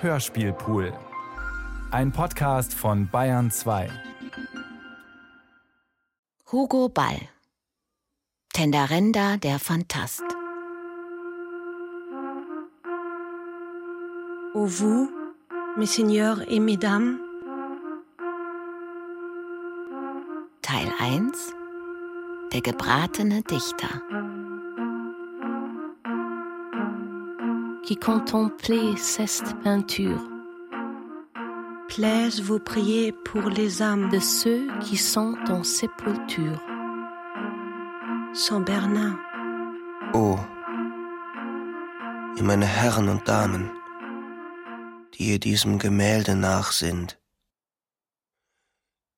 Hörspielpool. Ein Podcast von Bayern 2. Hugo Ball. Tendarenda der Phantast. Au vous, mes seigneurs et mesdames. Teil 1. Der gebratene Dichter. Qui contemplait cette peinture. Plaise vous prier pour les âmes de ceux qui sont en sépulture. Saint Bernard. Oh, ihr meine Herren und Damen, die ihr diesem Gemälde nachsinnt,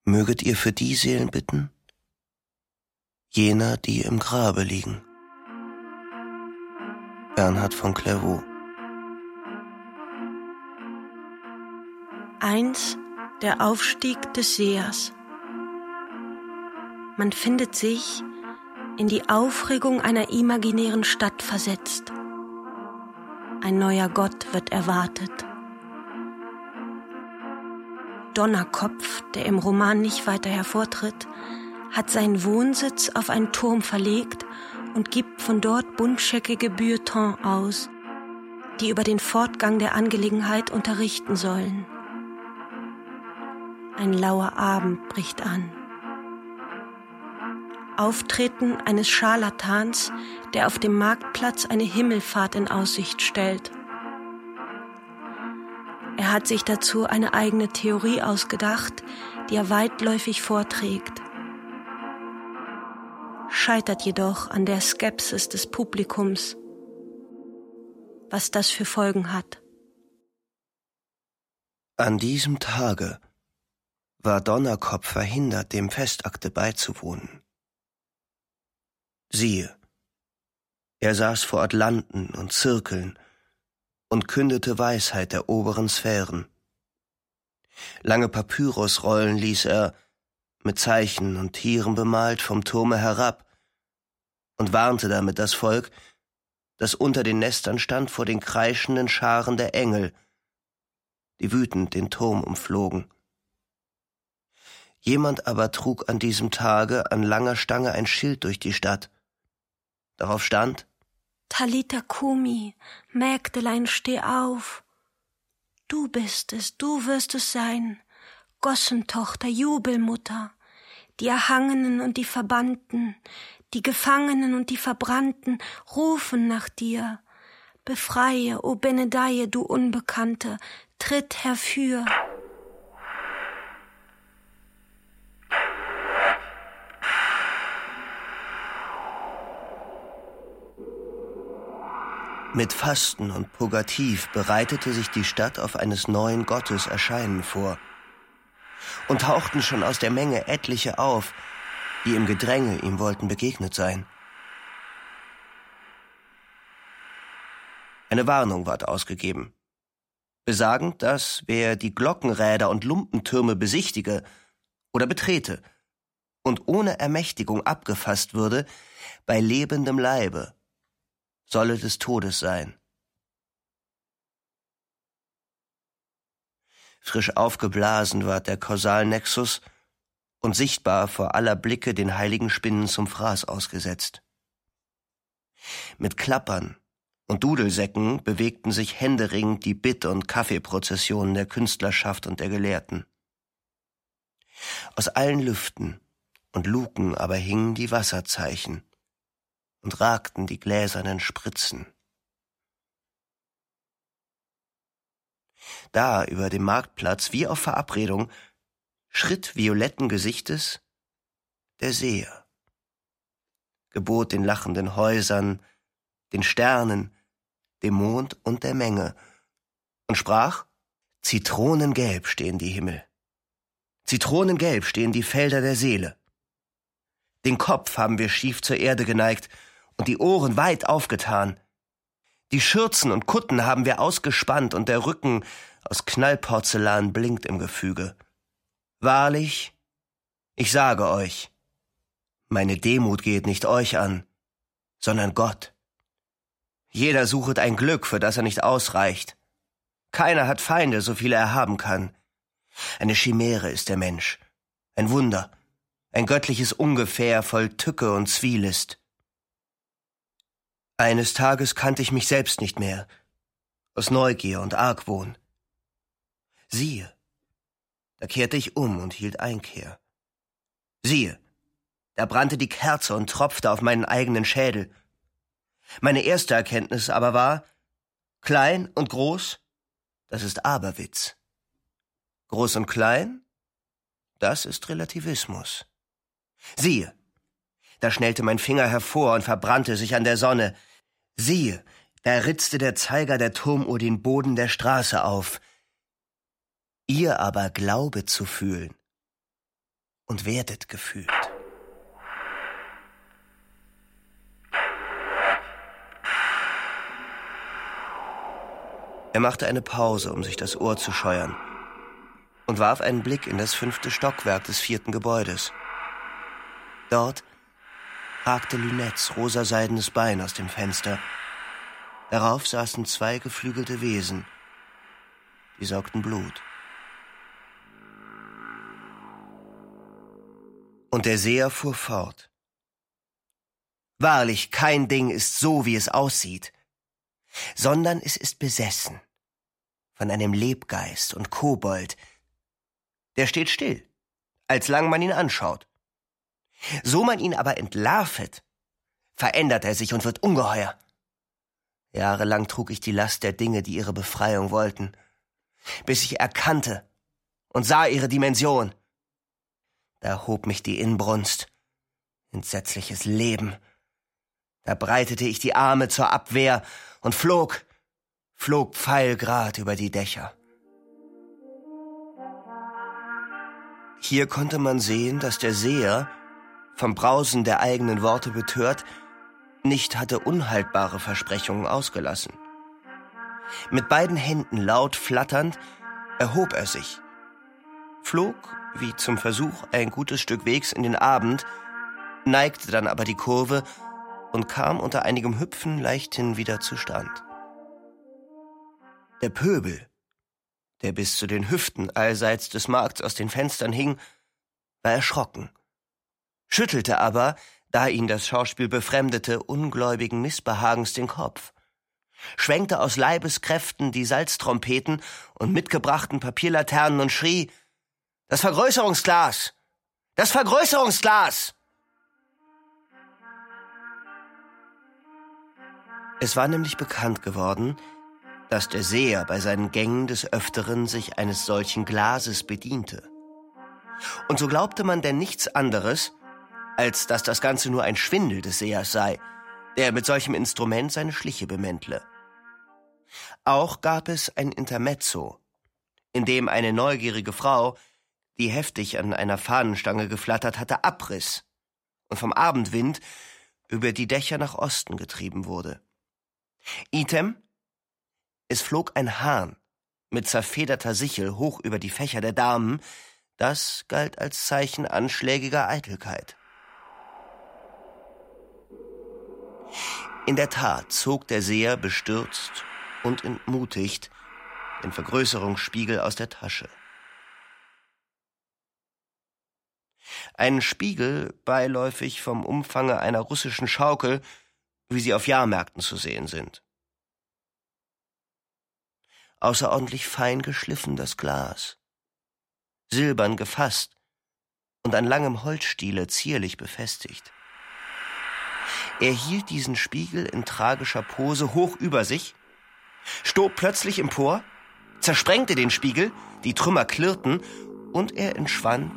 möget ihr für die Seelen bitten, jener, die im Grabe liegen. Bernhard von Clairvaux Eins der Aufstieg des Sehers. Man findet sich in die Aufregung einer imaginären Stadt versetzt. Ein neuer Gott wird erwartet. Donnerkopf, der im Roman nicht weiter hervortritt, hat seinen Wohnsitz auf einen Turm verlegt und gibt von dort buntscheckige Bulletins aus, die über den Fortgang der Angelegenheit unterrichten sollen. Ein lauer Abend bricht an. Auftreten eines Scharlatans, der auf dem Marktplatz eine Himmelfahrt in Aussicht stellt. Er hat sich dazu eine eigene Theorie ausgedacht, die er weitläufig vorträgt. Scheitert jedoch an der Skepsis des Publikums, was das für Folgen hat. An diesem Tage war Donnerkopf verhindert, dem Festakte beizuwohnen. Siehe, er saß vor Atlanten und Zirkeln und kündete Weisheit der oberen Sphären. Lange Papyrusrollen ließ er, mit Zeichen und Tieren bemalt, vom Turme herab und warnte damit das Volk, das unter den Nestern stand vor den kreischenden Scharen der Engel, die wütend den Turm umflogen. Jemand aber trug an diesem Tage an langer Stange ein Schild durch die Stadt. Darauf stand Talita Kumi, Mägdelein, steh auf. Du bist es, du wirst es sein, Gossentochter, Jubelmutter, die Erhangenen und die Verbannten, die Gefangenen und die Verbrannten rufen nach dir. Befreie, o Benedeie, du Unbekannte, tritt herfür. Mit Fasten und Purgativ bereitete sich die Stadt auf eines neuen Gottes Erscheinen vor. Und tauchten schon aus der Menge etliche auf, die im Gedränge ihm wollten begegnet sein. Eine Warnung ward ausgegeben, besagend, dass wer die Glockenräder und Lumpentürme besichtige oder betrete und ohne Ermächtigung abgefasst würde, bei lebendem Leibe solle des Todes sein. Frisch aufgeblasen ward der Kausalnexus und sichtbar vor aller Blicke den heiligen Spinnen zum Fraß ausgesetzt. Mit Klappern und Dudelsäcken bewegten sich händeringend die Bitt- und Kaffeeprozessionen der Künstlerschaft und der Gelehrten. Aus allen Lüften und Luken aber hingen die Wasserzeichen, und ragten die gläsernen Spritzen. Da über dem Marktplatz, wie auf Verabredung, schritt violetten Gesichtes der Seher, gebot den lachenden Häusern, den Sternen, dem Mond und der Menge und sprach, Zitronengelb stehen die Himmel, Zitronengelb stehen die Felder der Seele. Den Kopf haben wir schief zur Erde geneigt und die Ohren weit aufgetan. Die Schürzen und Kutten haben wir ausgespannt und der Rücken aus Knallporzellan blinkt im Gefüge. Wahrlich, ich sage euch, meine Demut geht nicht euch an, sondern Gott. Jeder suchet ein Glück, für das er nicht ausreicht. Keiner hat Feinde, so viele er haben kann. Eine Chimäre ist der Mensch. Ein Wunder. Ein göttliches Ungefähr voll Tücke und Zwielist. Eines Tages kannte ich mich selbst nicht mehr. Aus Neugier und Argwohn. Siehe, da kehrte ich um und hielt Einkehr. Siehe, da brannte die Kerze und tropfte auf meinen eigenen Schädel. Meine erste Erkenntnis aber war, klein und groß, das ist Aberwitz. Groß und klein, das ist Relativismus. Siehe, da schnellte mein Finger hervor und verbrannte sich an der Sonne. Siehe, da ritzte der Zeiger der Turmuhr den Boden der Straße auf. Ihr aber glaubet zu fühlen und werdet gefühlt. Er machte eine Pause, um sich das Ohr zu scheuern, und warf einen Blick in das fünfte Stockwerk des vierten Gebäudes. Dort ragte Lünettes rosaseidenes Bein aus dem Fenster. Darauf saßen zwei geflügelte Wesen. Die saugten Blut. Und der Seher fuhr fort. Wahrlich, kein Ding ist so, wie es aussieht sondern es ist besessen von einem Lebgeist und Kobold. Der steht still, als lang man ihn anschaut. So man ihn aber entlarvet, verändert er sich und wird ungeheuer. Jahrelang trug ich die Last der Dinge, die ihre Befreiung wollten, bis ich erkannte und sah ihre Dimension. Da hob mich die Inbrunst, entsetzliches Leben. Da breitete ich die Arme zur Abwehr und flog, flog pfeilgrad über die Dächer. Hier konnte man sehen, dass der Seher, vom Brausen der eigenen Worte betört, nicht hatte unhaltbare Versprechungen ausgelassen. Mit beiden Händen laut flatternd erhob er sich, flog, wie zum Versuch, ein gutes Stück Wegs in den Abend, neigte dann aber die Kurve und kam unter einigem Hüpfen leichthin wieder zu Stand. Der Pöbel, der bis zu den Hüften allseits des Markts aus den Fenstern hing, war erschrocken, schüttelte aber, da ihn das Schauspiel befremdete, ungläubigen Missbehagens den Kopf, schwenkte aus Leibeskräften die Salztrompeten und mitgebrachten Papierlaternen und schrie Das Vergrößerungsglas. Das Vergrößerungsglas. Es war nämlich bekannt geworden, dass der Seher bei seinen Gängen des Öfteren sich eines solchen Glases bediente. Und so glaubte man denn nichts anderes, als dass das Ganze nur ein Schwindel des Sehers sei, der mit solchem Instrument seine Schliche bemäntle. Auch gab es ein Intermezzo, in dem eine neugierige Frau, die heftig an einer Fahnenstange geflattert hatte, abriss und vom Abendwind über die Dächer nach Osten getrieben wurde. Item, es flog ein Hahn mit zerfederter Sichel hoch über die Fächer der Damen, das galt als Zeichen anschlägiger Eitelkeit. In der Tat zog der Seher bestürzt und entmutigt den Vergrößerungsspiegel aus der Tasche. Ein Spiegel, beiläufig vom Umfange einer russischen Schaukel, wie sie auf Jahrmärkten zu sehen sind. Außerordentlich fein geschliffen das Glas, silbern gefasst und an langem Holzstiele zierlich befestigt. Er hielt diesen Spiegel in tragischer Pose hoch über sich, stob plötzlich empor, zersprengte den Spiegel, die Trümmer klirrten, und er entschwand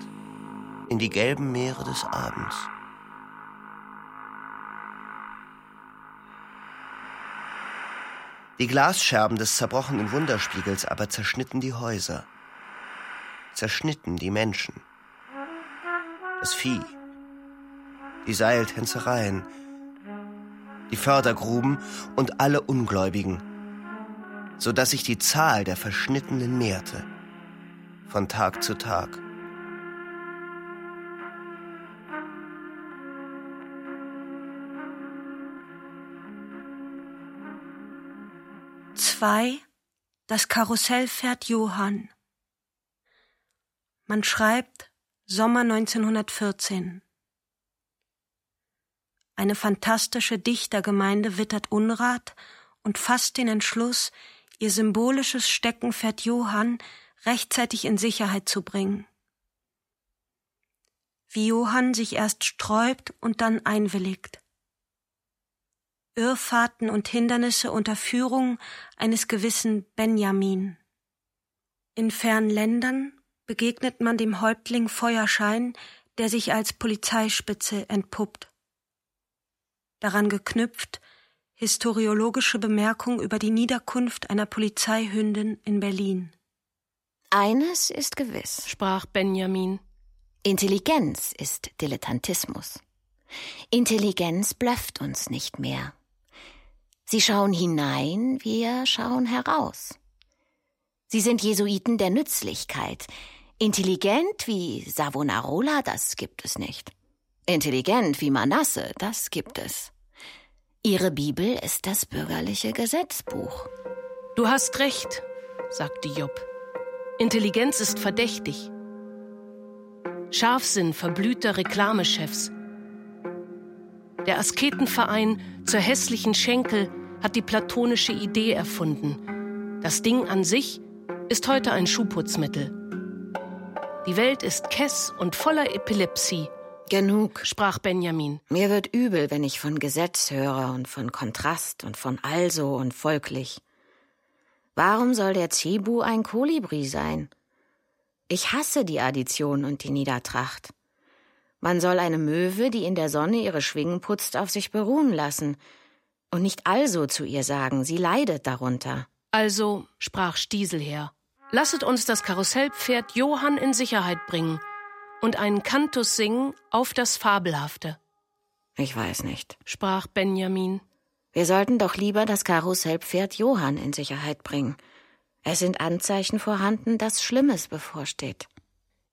in die gelben Meere des Abends. Die Glasscherben des zerbrochenen Wunderspiegels aber zerschnitten die Häuser, zerschnitten die Menschen, das Vieh, die Seiltänzereien, die Fördergruben und alle Ungläubigen, so dass sich die Zahl der Verschnittenen mehrte, von Tag zu Tag. Zwei, Das Karussell fährt Johann. Man schreibt Sommer 1914. Eine fantastische Dichtergemeinde wittert Unrat und fasst den Entschluss, ihr symbolisches Steckenpferd Johann rechtzeitig in Sicherheit zu bringen. Wie Johann sich erst sträubt und dann einwilligt. Irrfahrten und Hindernisse unter Führung eines gewissen Benjamin. In fernen Ländern begegnet man dem Häuptling Feuerschein, der sich als Polizeispitze entpuppt. Daran geknüpft historiologische Bemerkung über die Niederkunft einer Polizeihündin in Berlin. Eines ist gewiss, sprach Benjamin. Intelligenz ist Dilettantismus. Intelligenz blöfft uns nicht mehr. Sie schauen hinein, wir schauen heraus. Sie sind Jesuiten der Nützlichkeit. Intelligent wie Savonarola, das gibt es nicht. Intelligent wie Manasse, das gibt es. Ihre Bibel ist das bürgerliche Gesetzbuch. Du hast recht, sagte Job. Intelligenz ist verdächtig. Scharfsinn verblühter Reklamechefs. Der Asketenverein zur hässlichen Schenkel hat die platonische Idee erfunden. Das Ding an sich ist heute ein Schuhputzmittel. Die Welt ist kess und voller Epilepsie. Genug, sprach Benjamin. Mir wird übel, wenn ich von Gesetz höre und von Kontrast und von also und folglich. Warum soll der Zebu ein Kolibri sein? Ich hasse die Addition und die Niedertracht. Man soll eine Möwe, die in der Sonne ihre Schwingen putzt, auf sich beruhen lassen und nicht also zu ihr sagen, sie leidet darunter. Also, sprach Stieselher, lasset uns das Karussellpferd Johann in Sicherheit bringen und einen Kantus singen auf das Fabelhafte. Ich weiß nicht, sprach Benjamin. Wir sollten doch lieber das Karussellpferd Johann in Sicherheit bringen. Es sind Anzeichen vorhanden, dass Schlimmes bevorsteht.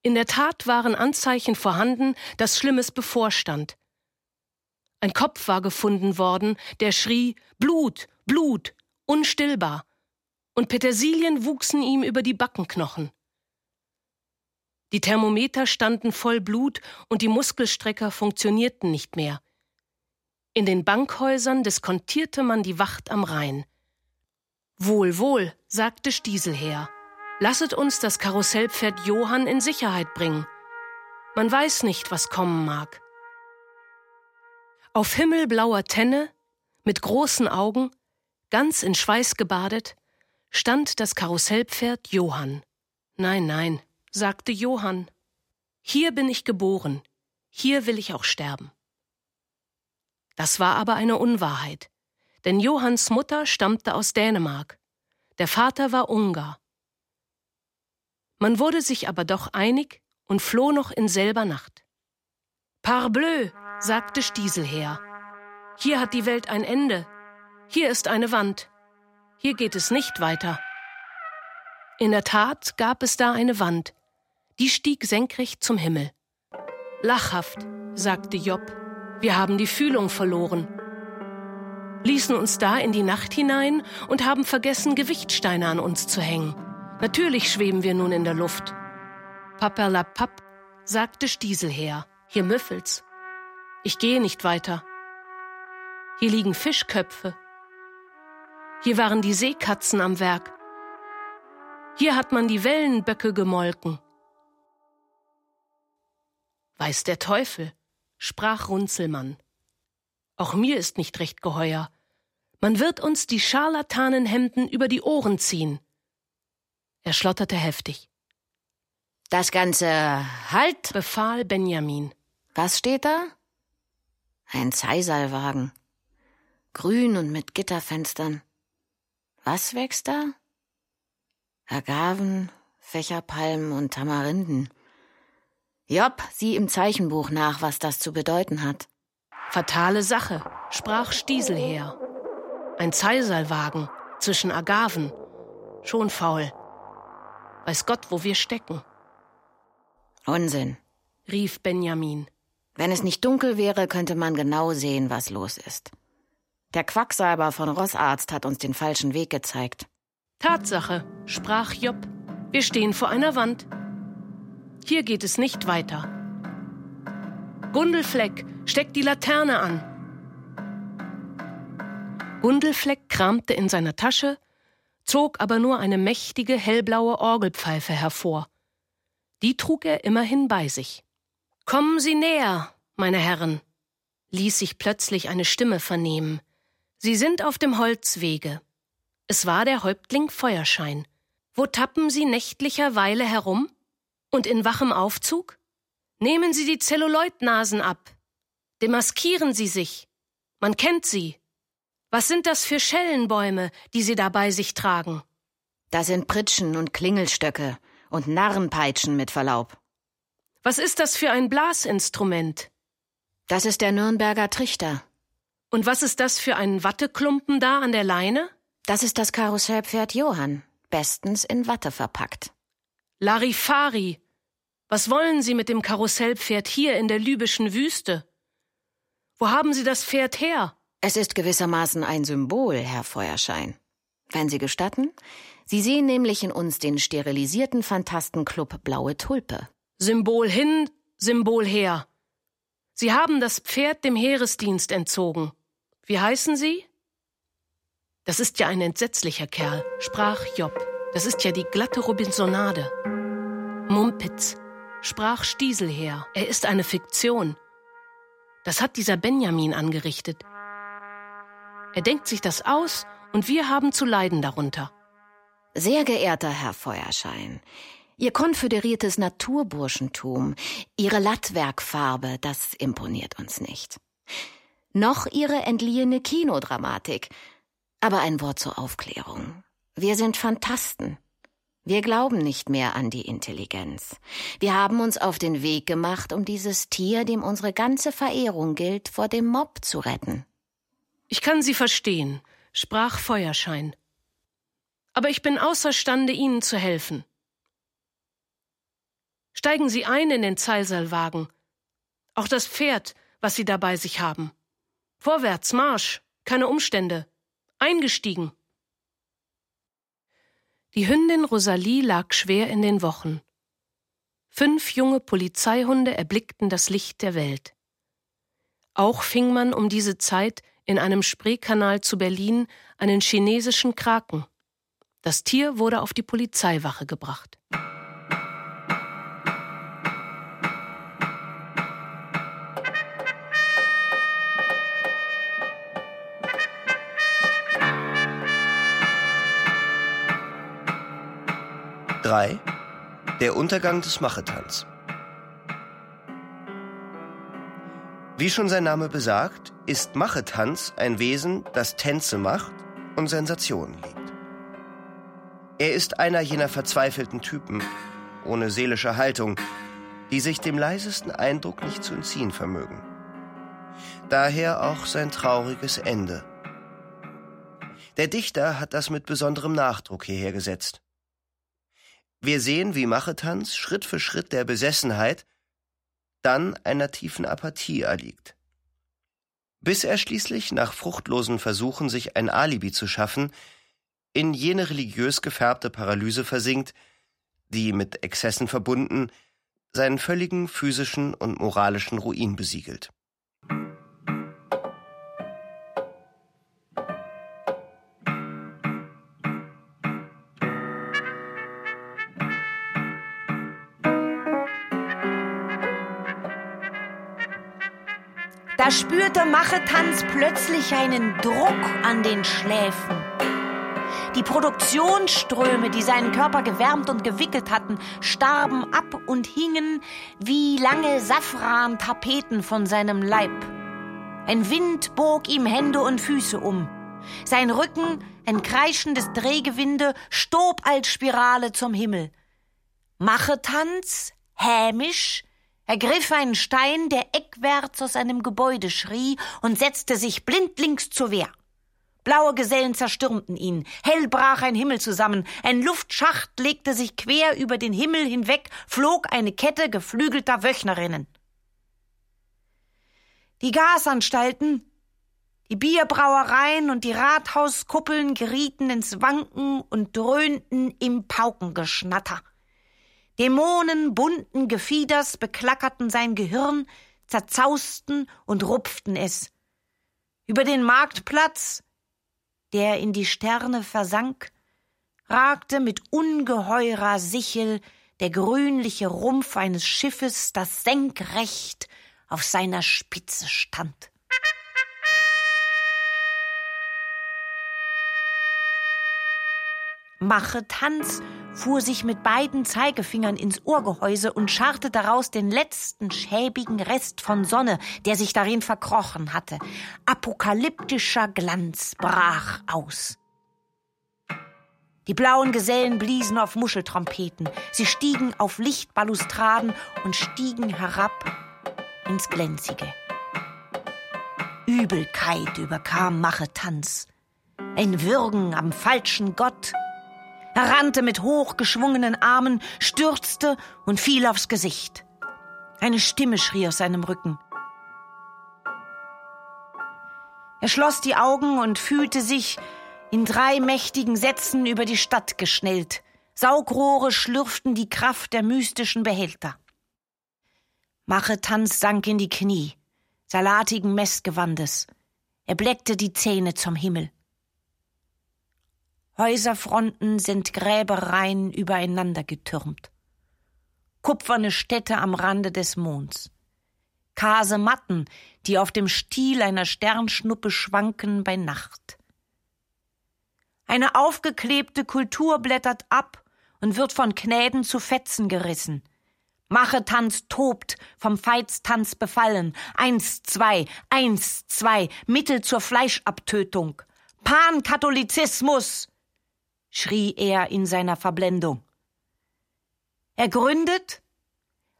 In der Tat waren Anzeichen vorhanden, dass Schlimmes bevorstand. Ein Kopf war gefunden worden, der schrie Blut, Blut, unstillbar, und Petersilien wuchsen ihm über die Backenknochen. Die Thermometer standen voll Blut und die Muskelstrecker funktionierten nicht mehr. In den Bankhäusern diskontierte man die Wacht am Rhein. Wohl, wohl, sagte Stieselher. Lasset uns das Karussellpferd Johann in Sicherheit bringen. Man weiß nicht, was kommen mag. Auf himmelblauer Tenne, mit großen Augen, ganz in Schweiß gebadet, stand das Karussellpferd Johann. Nein, nein, sagte Johann. Hier bin ich geboren, hier will ich auch sterben. Das war aber eine Unwahrheit, denn Johanns Mutter stammte aus Dänemark, der Vater war Ungar. Man wurde sich aber doch einig und floh noch in selber Nacht. Parbleu, sagte Stieselher, hier hat die Welt ein Ende, hier ist eine Wand, hier geht es nicht weiter. In der Tat gab es da eine Wand, die stieg senkrecht zum Himmel. Lachhaft, sagte Job, wir haben die Fühlung verloren. Ließen uns da in die Nacht hinein und haben vergessen, Gewichtsteine an uns zu hängen. Natürlich schweben wir nun in der Luft. Papperlapapp, sagte Stieselher, hier müffelt's. Ich gehe nicht weiter. Hier liegen Fischköpfe. Hier waren die Seekatzen am Werk. Hier hat man die Wellenböcke gemolken. Weiß der Teufel, sprach Runzelmann. Auch mir ist nicht recht geheuer. Man wird uns die Scharlatanenhemden über die Ohren ziehen. Er schlotterte heftig. Das Ganze halt, befahl Benjamin. Was steht da? Ein Zeisalwagen. Grün und mit Gitterfenstern. Was wächst da? Agaven, Fächerpalmen und Tamarinden. Job, sieh im Zeichenbuch nach, was das zu bedeuten hat. Fatale Sache, sprach Stieselher. Ein Zeisalwagen zwischen Agaven. Schon faul. Weiß Gott, wo wir stecken. Unsinn, rief Benjamin. Wenn es nicht dunkel wäre, könnte man genau sehen, was los ist. Der Quacksalber von Rossarzt hat uns den falschen Weg gezeigt. Tatsache, sprach Job, wir stehen vor einer Wand. Hier geht es nicht weiter. Gundelfleck, steck die Laterne an. Gundelfleck kramte in seiner Tasche, zog aber nur eine mächtige hellblaue Orgelpfeife hervor. Die trug er immerhin bei sich. Kommen Sie näher, meine Herren, ließ sich plötzlich eine Stimme vernehmen. Sie sind auf dem Holzwege. Es war der Häuptling Feuerschein. Wo tappen Sie nächtlicherweile herum? Und in wachem Aufzug? Nehmen Sie die Zelluloidnasen ab. Demaskieren Sie sich. Man kennt Sie. Was sind das für Schellenbäume, die Sie da bei sich tragen? Da sind Pritschen und Klingelstöcke und Narrenpeitschen mit Verlaub. Was ist das für ein Blasinstrument? Das ist der Nürnberger Trichter. Und was ist das für ein Watteklumpen da an der Leine? Das ist das Karussellpferd Johann, bestens in Watte verpackt. Larifari! Was wollen Sie mit dem Karussellpferd hier in der libyschen Wüste? Wo haben Sie das Pferd her? Es ist gewissermaßen ein Symbol, Herr Feuerschein. Wenn Sie gestatten, Sie sehen nämlich in uns den sterilisierten Fantastenclub Blaue Tulpe. Symbol hin, Symbol her. Sie haben das Pferd dem Heeresdienst entzogen. Wie heißen Sie? Das ist ja ein entsetzlicher Kerl, sprach Job. Das ist ja die glatte Robinsonade. Mumpitz, sprach Stieselher. Er ist eine Fiktion. Das hat dieser Benjamin angerichtet. Er denkt sich das aus und wir haben zu leiden darunter. Sehr geehrter Herr Feuerschein, Ihr konföderiertes Naturburschentum, Ihre Lattwerkfarbe, das imponiert uns nicht. Noch Ihre entliehene Kinodramatik. Aber ein Wort zur Aufklärung. Wir sind Fantasten. Wir glauben nicht mehr an die Intelligenz. Wir haben uns auf den Weg gemacht, um dieses Tier, dem unsere ganze Verehrung gilt, vor dem Mob zu retten. Ich kann Sie verstehen, sprach Feuerschein. Aber ich bin außerstande, Ihnen zu helfen. Steigen Sie ein in den Zeilseilwagen. Auch das Pferd, was Sie dabei sich haben. Vorwärts, Marsch, keine Umstände. Eingestiegen. Die Hündin Rosalie lag schwer in den Wochen. Fünf junge Polizeihunde erblickten das Licht der Welt. Auch fing man um diese Zeit in einem Spreekanal zu Berlin einen chinesischen Kraken. Das Tier wurde auf die Polizeiwache gebracht. Drei. Der Untergang des Machetans. Wie schon sein Name besagt, ist Machetanz ein Wesen, das Tänze macht und Sensationen liebt. Er ist einer jener verzweifelten Typen, ohne seelische Haltung, die sich dem leisesten Eindruck nicht zu entziehen vermögen. Daher auch sein trauriges Ende. Der Dichter hat das mit besonderem Nachdruck hierher gesetzt. Wir sehen, wie Machetanz Schritt für Schritt der Besessenheit dann einer tiefen Apathie erliegt. Bis er schließlich nach fruchtlosen Versuchen, sich ein Alibi zu schaffen, in jene religiös gefärbte Paralyse versinkt, die mit Exzessen verbunden seinen völligen physischen und moralischen Ruin besiegelt. Da spürte Machetanz plötzlich einen Druck an den Schläfen. Die Produktionsströme, die seinen Körper gewärmt und gewickelt hatten, starben ab und hingen wie lange Safran-Tapeten von seinem Leib. Ein Wind bog ihm Hände und Füße um. Sein Rücken, ein kreischendes Drehgewinde, stob als Spirale zum Himmel. Machetanz, hämisch, ergriff einen Stein, der eckwärts aus einem Gebäude schrie, und setzte sich blindlings zur Wehr. Blaue Gesellen zerstürmten ihn, hell brach ein Himmel zusammen, ein Luftschacht legte sich quer über den Himmel hinweg, flog eine Kette geflügelter Wöchnerinnen. Die Gasanstalten, Die Bierbrauereien und die Rathauskuppeln gerieten ins Wanken und dröhnten im Paukengeschnatter. Dämonen bunten Gefieders beklackerten sein Gehirn, zerzausten und rupften es. Über den Marktplatz, der in die Sterne versank, ragte mit ungeheurer Sichel der grünliche Rumpf eines Schiffes, das senkrecht auf seiner Spitze stand. Mache Tanz fuhr sich mit beiden Zeigefingern ins Ohrgehäuse und scharrte daraus den letzten schäbigen Rest von Sonne, der sich darin verkrochen hatte. Apokalyptischer Glanz brach aus. Die blauen Gesellen bliesen auf Muscheltrompeten. Sie stiegen auf Lichtbalustraden und stiegen herab ins Glänzige. Übelkeit überkam Mache Tanz. Ein Würgen am falschen Gott er rannte mit hochgeschwungenen Armen, stürzte und fiel aufs Gesicht. Eine Stimme schrie aus seinem Rücken. Er schloss die Augen und fühlte sich in drei mächtigen Sätzen über die Stadt geschnellt. Saugrohre schlürften die Kraft der mystischen Behälter. Machetanz sank in die Knie, salatigen Messgewandes. Er bleckte die Zähne zum Himmel. Häuserfronten sind Gräbereien übereinander getürmt. Kupferne Städte am Rande des Monds. Kasematten, die auf dem Stiel einer Sternschnuppe schwanken bei Nacht. Eine aufgeklebte Kultur blättert ab und wird von Knäden zu Fetzen gerissen. Machetanz tobt, vom Feitstanz befallen. Eins, zwei, eins, zwei, Mittel zur Fleischabtötung. Pankatholizismus! Schrie er in seiner Verblendung. Er gründet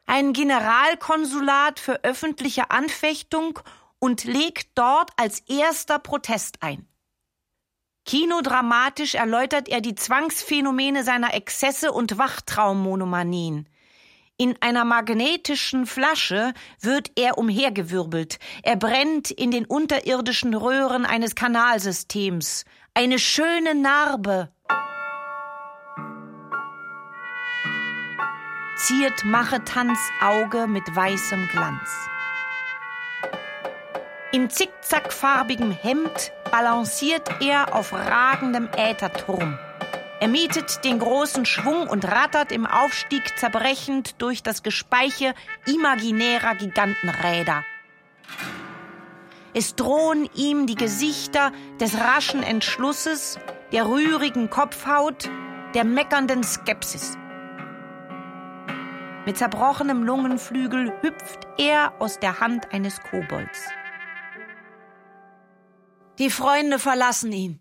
ein Generalkonsulat für öffentliche Anfechtung und legt dort als erster Protest ein. Kinodramatisch erläutert er die Zwangsphänomene seiner Exzesse und Wachtraummonomanien. In einer magnetischen Flasche wird er umhergewirbelt. Er brennt in den unterirdischen Röhren eines Kanalsystems. Eine schöne Narbe ziert Machetans Auge mit weißem Glanz. In zickzackfarbigem Hemd balanciert er auf ragendem Ätherturm. Er mietet den großen Schwung und rattert im Aufstieg zerbrechend durch das Gespeiche imaginärer Gigantenräder. Es drohen ihm die Gesichter des raschen Entschlusses, der rührigen Kopfhaut, der meckernden Skepsis. Mit zerbrochenem Lungenflügel hüpft er aus der Hand eines Kobolds. Die Freunde verlassen ihn.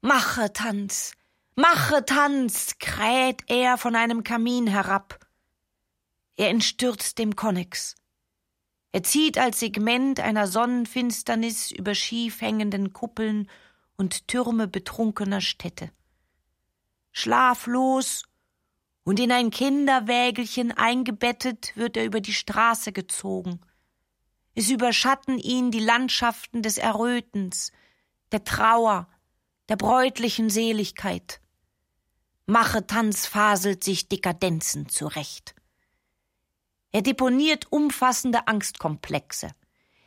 Mache Tanz, mache Tanz, kräht er von einem Kamin herab. Er entstürzt dem Konnex. Er zieht als Segment einer Sonnenfinsternis über schief hängenden Kuppeln und Türme betrunkener Städte. Schlaflos und in ein Kinderwägelchen eingebettet wird er über die Straße gezogen. Es überschatten ihn die Landschaften des Errötens, der Trauer, der bräutlichen Seligkeit. Machetanz faselt sich Dekadenzen zurecht. Er deponiert umfassende Angstkomplexe,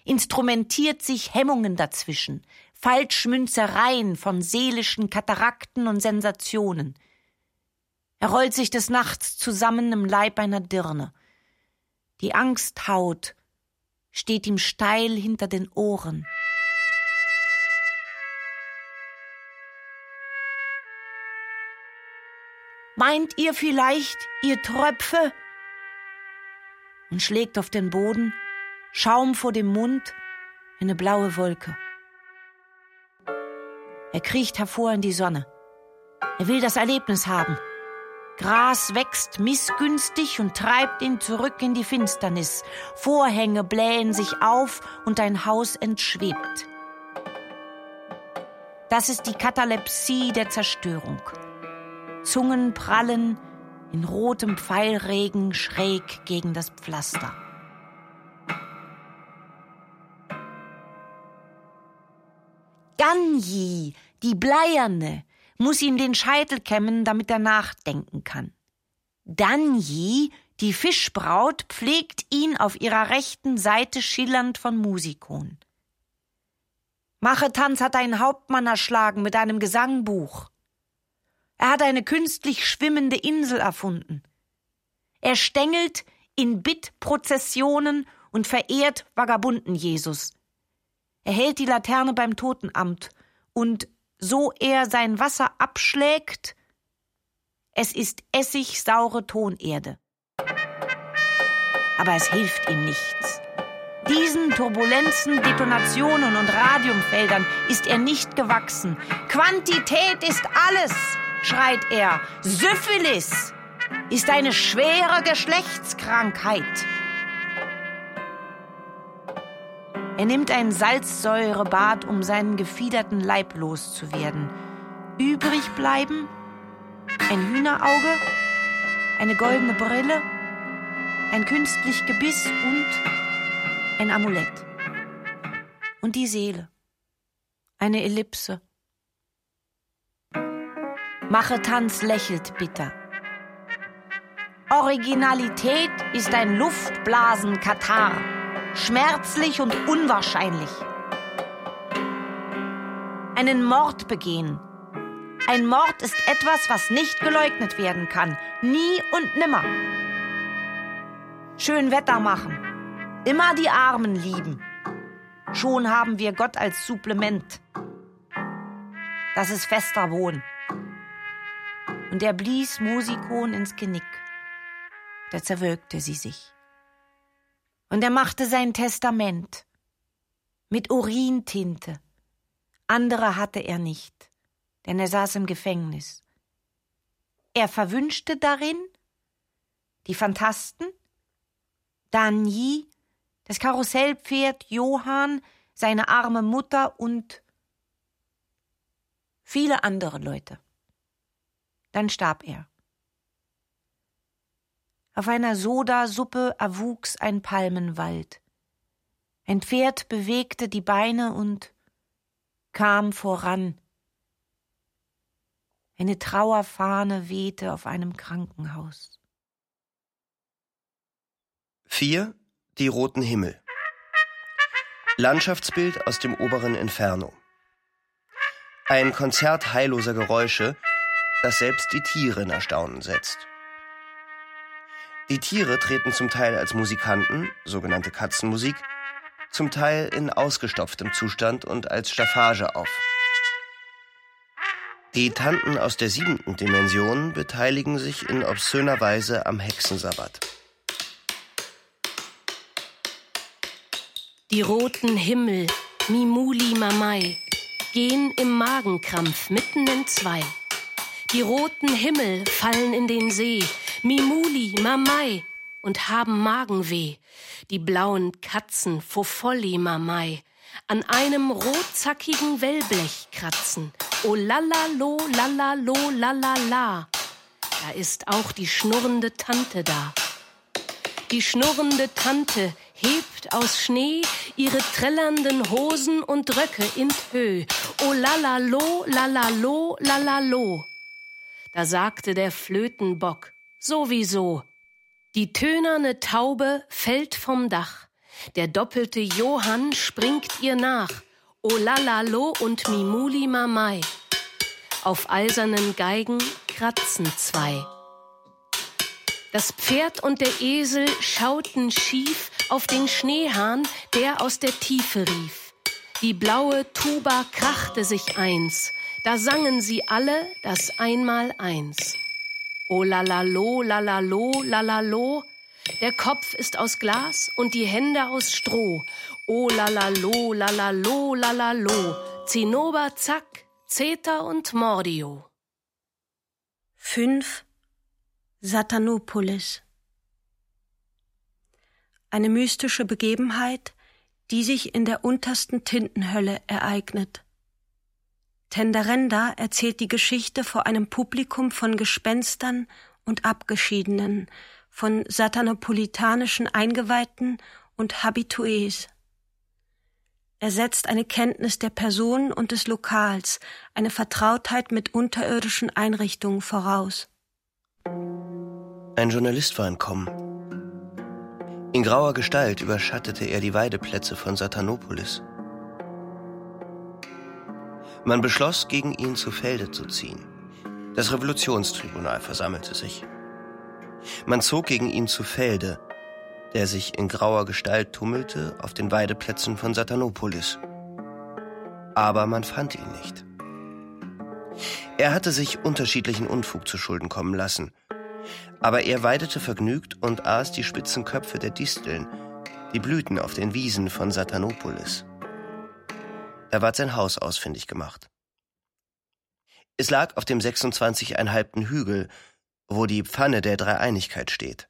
instrumentiert sich Hemmungen dazwischen, Falschmünzereien von seelischen Katarakten und Sensationen – er rollt sich des Nachts zusammen im Leib einer Dirne. Die Angsthaut steht ihm steil hinter den Ohren. Meint ihr vielleicht, ihr Tröpfe? Und schlägt auf den Boden, Schaum vor dem Mund, eine blaue Wolke. Er kriecht hervor in die Sonne. Er will das Erlebnis haben. Gras wächst missgünstig und treibt ihn zurück in die Finsternis. Vorhänge blähen sich auf und ein Haus entschwebt. Das ist die Katalepsie der Zerstörung. Zungen prallen in rotem Pfeilregen schräg gegen das Pflaster. Danji, die Bleierne, muss ihm den Scheitel kämmen, damit er nachdenken kann. Danji, die Fischbraut, pflegt ihn auf ihrer rechten Seite schillernd von Musikon. Machetanz hat einen Hauptmann erschlagen mit einem Gesangbuch. Er hat eine künstlich schwimmende Insel erfunden. Er stängelt in Bittprozessionen und verehrt Vagabunden Jesus. Er hält die Laterne beim Totenamt und so er sein Wasser abschlägt, es ist essigsaure Tonerde. Aber es hilft ihm nichts. Diesen Turbulenzen, Detonationen und Radiumfeldern ist er nicht gewachsen. Quantität ist alles, schreit er. Syphilis ist eine schwere Geschlechtskrankheit. Er nimmt ein Salzsäurebad, um seinen gefiederten Leib loszuwerden. Übrig bleiben ein Hühnerauge, eine goldene Brille, ein künstlich Gebiss und ein Amulett. Und die Seele. Eine Ellipse. Machetanz lächelt bitter. Originalität ist ein Luftblasen-Katar. Schmerzlich und unwahrscheinlich. Einen Mord begehen. Ein Mord ist etwas, was nicht geleugnet werden kann. Nie und nimmer. Schön Wetter machen. Immer die Armen lieben. Schon haben wir Gott als Supplement. Das ist fester Wohn. Und er blies Musikon ins Genick. Da zerwölkte sie sich. Und er machte sein Testament mit Urintinte. Andere hatte er nicht, denn er saß im Gefängnis. Er verwünschte darin die Phantasten, Danji, das Karussellpferd Johann, seine arme Mutter und viele andere Leute. Dann starb er. Auf einer Sodasuppe erwuchs ein Palmenwald. Ein Pferd bewegte die Beine und kam voran. Eine Trauerfahne wehte auf einem Krankenhaus. 4. Die roten Himmel. Landschaftsbild aus dem oberen Inferno. Ein Konzert heilloser Geräusche, das selbst die Tiere in Erstaunen setzt. Die Tiere treten zum Teil als Musikanten, sogenannte Katzenmusik, zum Teil in ausgestopftem Zustand und als Staffage auf. Die Tanten aus der siebenten Dimension beteiligen sich in obszöner Weise am Hexensabbat. Die roten Himmel, Mimuli Mamai, gehen im Magenkrampf mitten in zwei. Die roten Himmel fallen in den See, Mimuli Mamai, und haben Magenweh. Die blauen Katzen, Fofolli Mamai, an einem rotzackigen Wellblech kratzen. Oh lalalo, lalalo, lalala. Da ist auch die schnurrende Tante da. Die schnurrende Tante hebt aus Schnee ihre trillernden Hosen und Röcke in Höh. Oh lalalo, lalalo, lalalo. Da sagte der Flötenbock, sowieso. Die tönerne Taube fällt vom Dach. Der doppelte Johann springt ihr nach. Oh lalalo und Mimuli Mamai. Auf eisernen Geigen kratzen zwei. Das Pferd und der Esel schauten schief auf den Schneehahn, der aus der Tiefe rief. Die blaue Tuba krachte sich eins, da sangen sie alle das Einmaleins. O lalalo, lalalo, lalalo, der Kopf ist aus Glas und die Hände aus Stroh. O lalalo, lalalo, lalalo, Zinnober, Zack, Zeta und Mordio. Fünf Satanopolis. Eine mystische Begebenheit, die sich in der untersten Tintenhölle ereignet. Tenderenda erzählt die Geschichte vor einem Publikum von Gespenstern und Abgeschiedenen, von satanopolitanischen Eingeweihten und Habitués. Er setzt eine Kenntnis der Person und des Lokals, eine Vertrautheit mit unterirdischen Einrichtungen voraus. Ein Journalist war entkommen. In grauer Gestalt überschattete er die Weideplätze von Satanopolis. Man beschloss, gegen ihn zu Felde zu ziehen. Das Revolutionstribunal versammelte sich. Man zog gegen ihn zu Felde, der sich in grauer Gestalt tummelte auf den Weideplätzen von Satanopolis. Aber man fand ihn nicht. Er hatte sich unterschiedlichen Unfug zu Schulden kommen lassen. Aber er weidete vergnügt und aß die spitzen Köpfe der Disteln, die blühten auf den Wiesen von Satanopolis. Da ward sein Haus ausfindig gemacht. Es lag auf dem 26,5. Hügel, wo die Pfanne der Dreieinigkeit steht.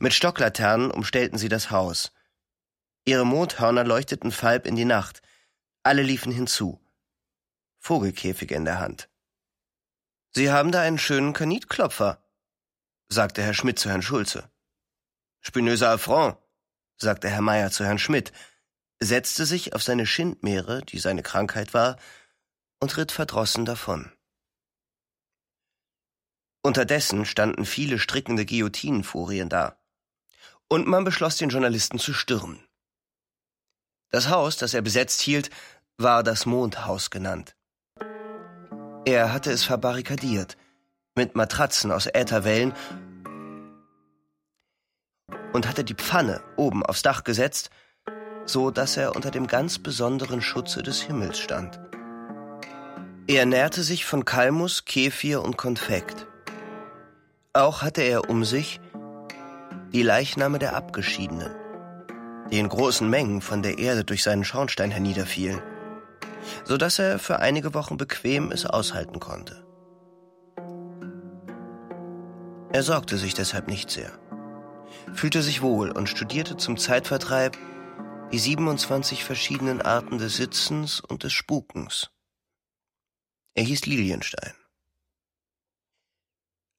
Mit Stocklaternen umstellten sie das Haus. Ihre Mondhörner leuchteten falb in die Nacht. Alle liefen hinzu. Vogelkäfige in der Hand. Sie haben da einen schönen Kanitklopfer, sagte Herr Schmidt zu Herrn Schulze. Spinöser Affront, sagte Herr Meier zu Herrn Schmidt, setzte sich auf seine Schindmeere, die seine Krankheit war, und ritt verdrossen davon. Unterdessen standen viele strickende Guillotinenfurien da. Und man beschloss, den Journalisten zu stürmen. Das Haus, das er besetzt hielt, war das Mondhaus genannt. Er hatte es verbarrikadiert, mit Matratzen aus Ätherwellen und hatte die Pfanne oben aufs Dach gesetzt, so dass er unter dem ganz besonderen Schutze des Himmels stand. Er nährte sich von Kalmus, Kefir und Konfekt. Auch hatte er um sich die Leichname der Abgeschiedenen, die in großen Mengen von der Erde durch seinen Schornstein herniederfielen, so dass er für einige Wochen bequem es aushalten konnte. Er sorgte sich deshalb nicht sehr, fühlte sich wohl und studierte zum Zeitvertreib die 27 verschiedenen Arten des Sitzens und des Spukens. Er hieß Lilienstein.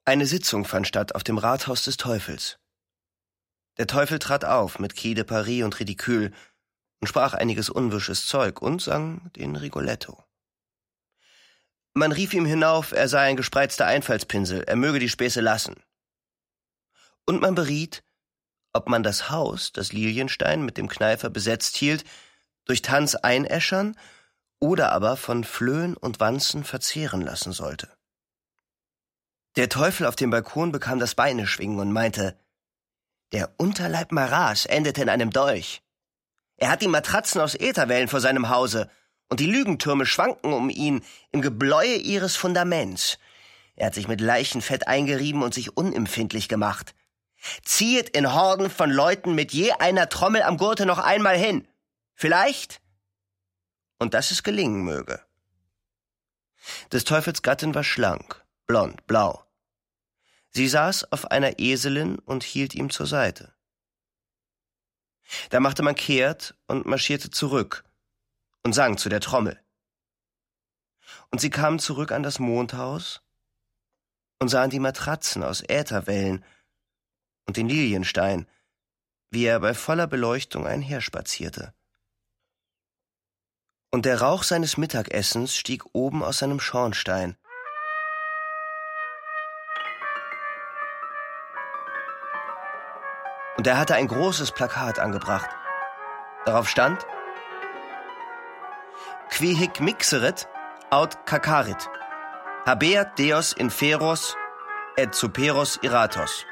Eine Sitzung fand statt auf dem Rathaus des Teufels. Der Teufel trat auf mit Cri de Paris und Ridicule und sprach einiges unwisches Zeug und sang den Rigoletto. Man rief ihm hinauf, er sei ein gespreizter Einfallspinsel, er möge die Späße lassen. Und man beriet, ob man das Haus, das Lilienstein mit dem Kneifer besetzt hielt, durch Tanz einäschern oder aber von Flöhen und Wanzen verzehren lassen sollte. Der Teufel auf dem Balkon bekam das Beineschwingen und meinte, der Unterleib Maras endete in einem Dolch. Er hat die Matratzen aus Ätherwellen vor seinem Hause, und die Lügentürme schwanken um ihn im Gebläue ihres Fundaments. Er hat sich mit Leichenfett eingerieben und sich unempfindlich gemacht. Ziehet in Horden von Leuten mit je einer Trommel am Gurte noch einmal hin. Vielleicht? Und dass es gelingen möge. Des Teufels Gattin war schlank, blond, blau. Sie saß auf einer Eselin und hielt ihm zur Seite. Da machte man kehrt und marschierte zurück und sang zu der Trommel. Und sie kamen zurück an das Mondhaus und sahen die Matratzen aus Ätherwellen und den Lilienstein, wie er bei voller Beleuchtung einherspazierte. Und der Rauch seines Mittagessens stieg oben aus seinem Schornstein, und er hatte ein großes Plakat angebracht. Darauf stand Qui hic mixeret aut cacarit, habeat Deos inferos et superos iratos.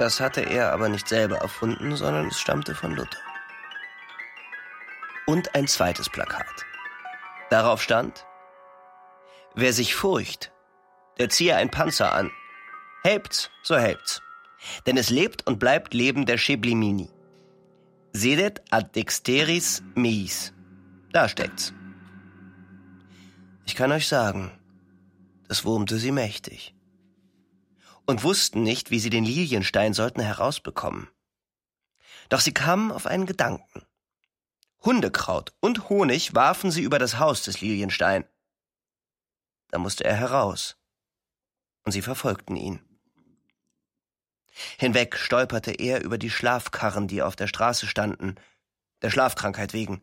Das hatte er aber nicht selber erfunden, sondern es stammte von Luther. Und ein zweites Plakat. Darauf stand Wer sich furcht, der ziehe ein Panzer an. Helbt's, so helbt's. Denn es lebt und bleibt Leben der Scheblimini. Sedet ad dexteris meis. Da steckt's. Ich kann euch sagen, das wurmte sie mächtig. Und wussten nicht, wie sie den Lilienstein sollten herausbekommen. Doch sie kamen auf einen Gedanken. Hundekraut und Honig warfen sie über das Haus des Lilienstein. Da musste er heraus. Und sie verfolgten ihn. Hinweg stolperte er über die Schlafkarren, die auf der Straße standen, der Schlafkrankheit wegen.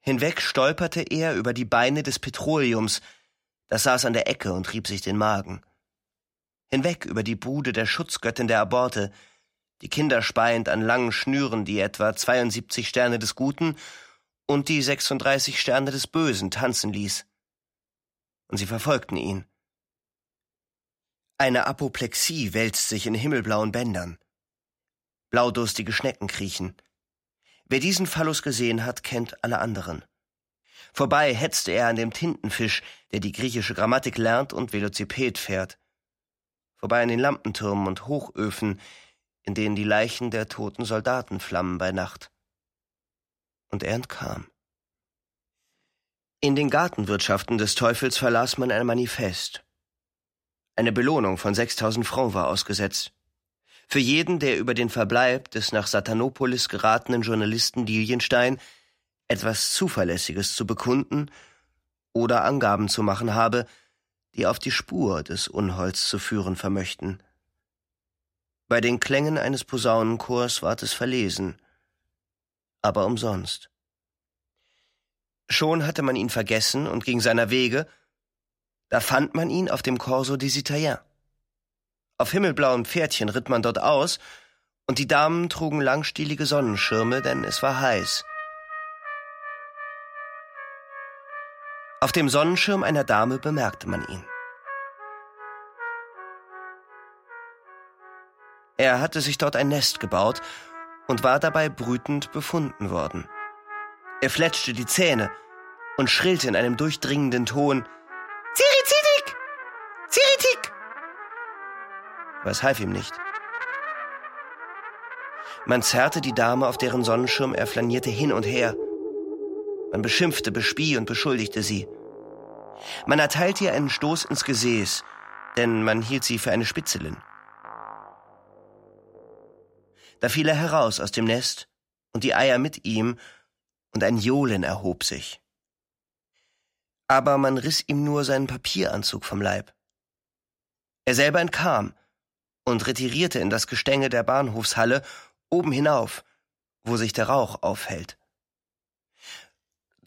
Hinweg stolperte er über die Beine des Petroleums, das saß an der Ecke und rieb sich den Magen. Hinweg über die Bude der Schutzgöttin der Aborte, die Kinder speiend an langen Schnüren die etwa 72 Sterne des Guten und die 36 Sterne des Bösen tanzen ließ. Und sie verfolgten ihn. Eine Apoplexie wälzt sich in himmelblauen Bändern. Blaudurstige Schnecken kriechen. Wer diesen Phallus gesehen hat, kennt alle anderen. Vorbei hetzte er an dem Tintenfisch, der die griechische Grammatik lernt und Velociped fährt. Vorbei an den Lampentürmen und Hochöfen, in denen die Leichen der toten Soldaten flammen bei Nacht. Und er entkam. In den Gartenwirtschaften des Teufels verlas man ein Manifest. Eine Belohnung von 6000 Francs war ausgesetzt. Für jeden, der über den Verbleib des nach Satanopolis geratenen Journalisten Lilienstein etwas Zuverlässiges zu bekunden oder Angaben zu machen habe, die auf die Spur des Unholds zu führen vermöchten. Bei den Klängen eines Posaunenchors ward es verlesen, aber umsonst. Schon hatte man ihn vergessen und ging seiner Wege, da fand man ihn auf dem Corso des Italiens. Auf himmelblauem Pferdchen ritt man dort aus, und die Damen trugen langstielige Sonnenschirme, denn es war heiß. Auf dem Sonnenschirm einer Dame bemerkte man ihn. Er hatte sich dort ein Nest gebaut und war dabei brütend befunden worden. Er fletschte die Zähne und schrillte in einem durchdringenden Ton Zirizitik! Ziritik! Was half ihm nicht. Man zerrte die Dame, auf deren Sonnenschirm er flanierte, hin und her. Man beschimpfte, bespie und beschuldigte sie. Man erteilte ihr einen Stoß ins Gesäß, denn man hielt sie für eine Spitzelin. Da fiel er heraus aus dem Nest und die Eier mit ihm, und ein Johlen erhob sich. Aber man riss ihm nur seinen Papieranzug vom Leib. Er selber entkam und retirierte in das Gestänge der Bahnhofshalle oben hinauf, wo sich der Rauch aufhält.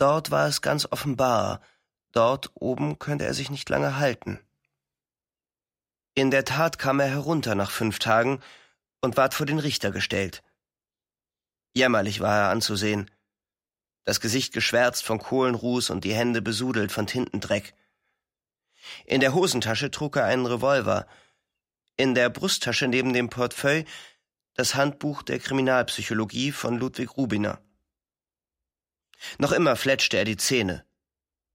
Dort war es ganz offenbar, dort oben könnte er sich nicht lange halten. In der Tat kam er herunter nach fünf Tagen und ward vor den Richter gestellt. Jämmerlich war er anzusehen, das Gesicht geschwärzt von Kohlenruß und die Hände besudelt von Tintendreck. In der Hosentasche trug er einen Revolver, in der Brusttasche neben dem Portefeuille das Handbuch der Kriminalpsychologie von Ludwig Rubiner. Noch immer fletschte er die Zähne.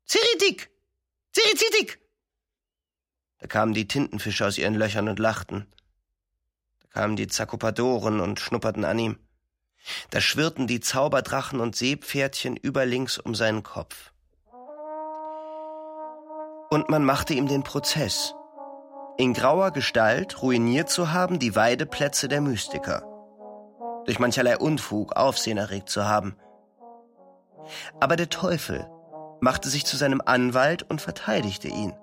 Ziritik! Zirizitik! Da kamen die Tintenfische aus ihren Löchern und lachten. Da kamen die Zakopadoren und schnupperten an ihm. Da schwirrten die Zauberdrachen und Seepferdchen überlinks um seinen Kopf. Und man machte ihm den Prozess in grauer Gestalt ruiniert zu haben die Weideplätze der Mystiker, durch mancherlei Unfug Aufsehen erregt zu haben. Aber der Teufel machte sich zu seinem Anwalt und verteidigte ihn.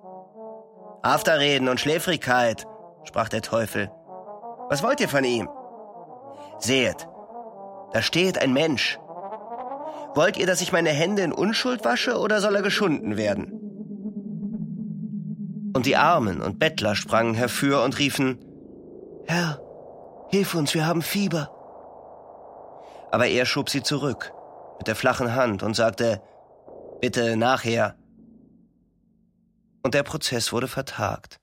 Afterreden und Schläfrigkeit, sprach der Teufel. Was wollt ihr von ihm? Seht, da steht ein Mensch. Wollt ihr, dass ich meine Hände in Unschuld wasche oder soll er geschunden werden? Und die Armen und Bettler sprangen herfür und riefen, Herr, hilf uns, wir haben Fieber. Aber er schob sie zurück der flachen Hand und sagte, Bitte nachher. Und der Prozess wurde vertagt.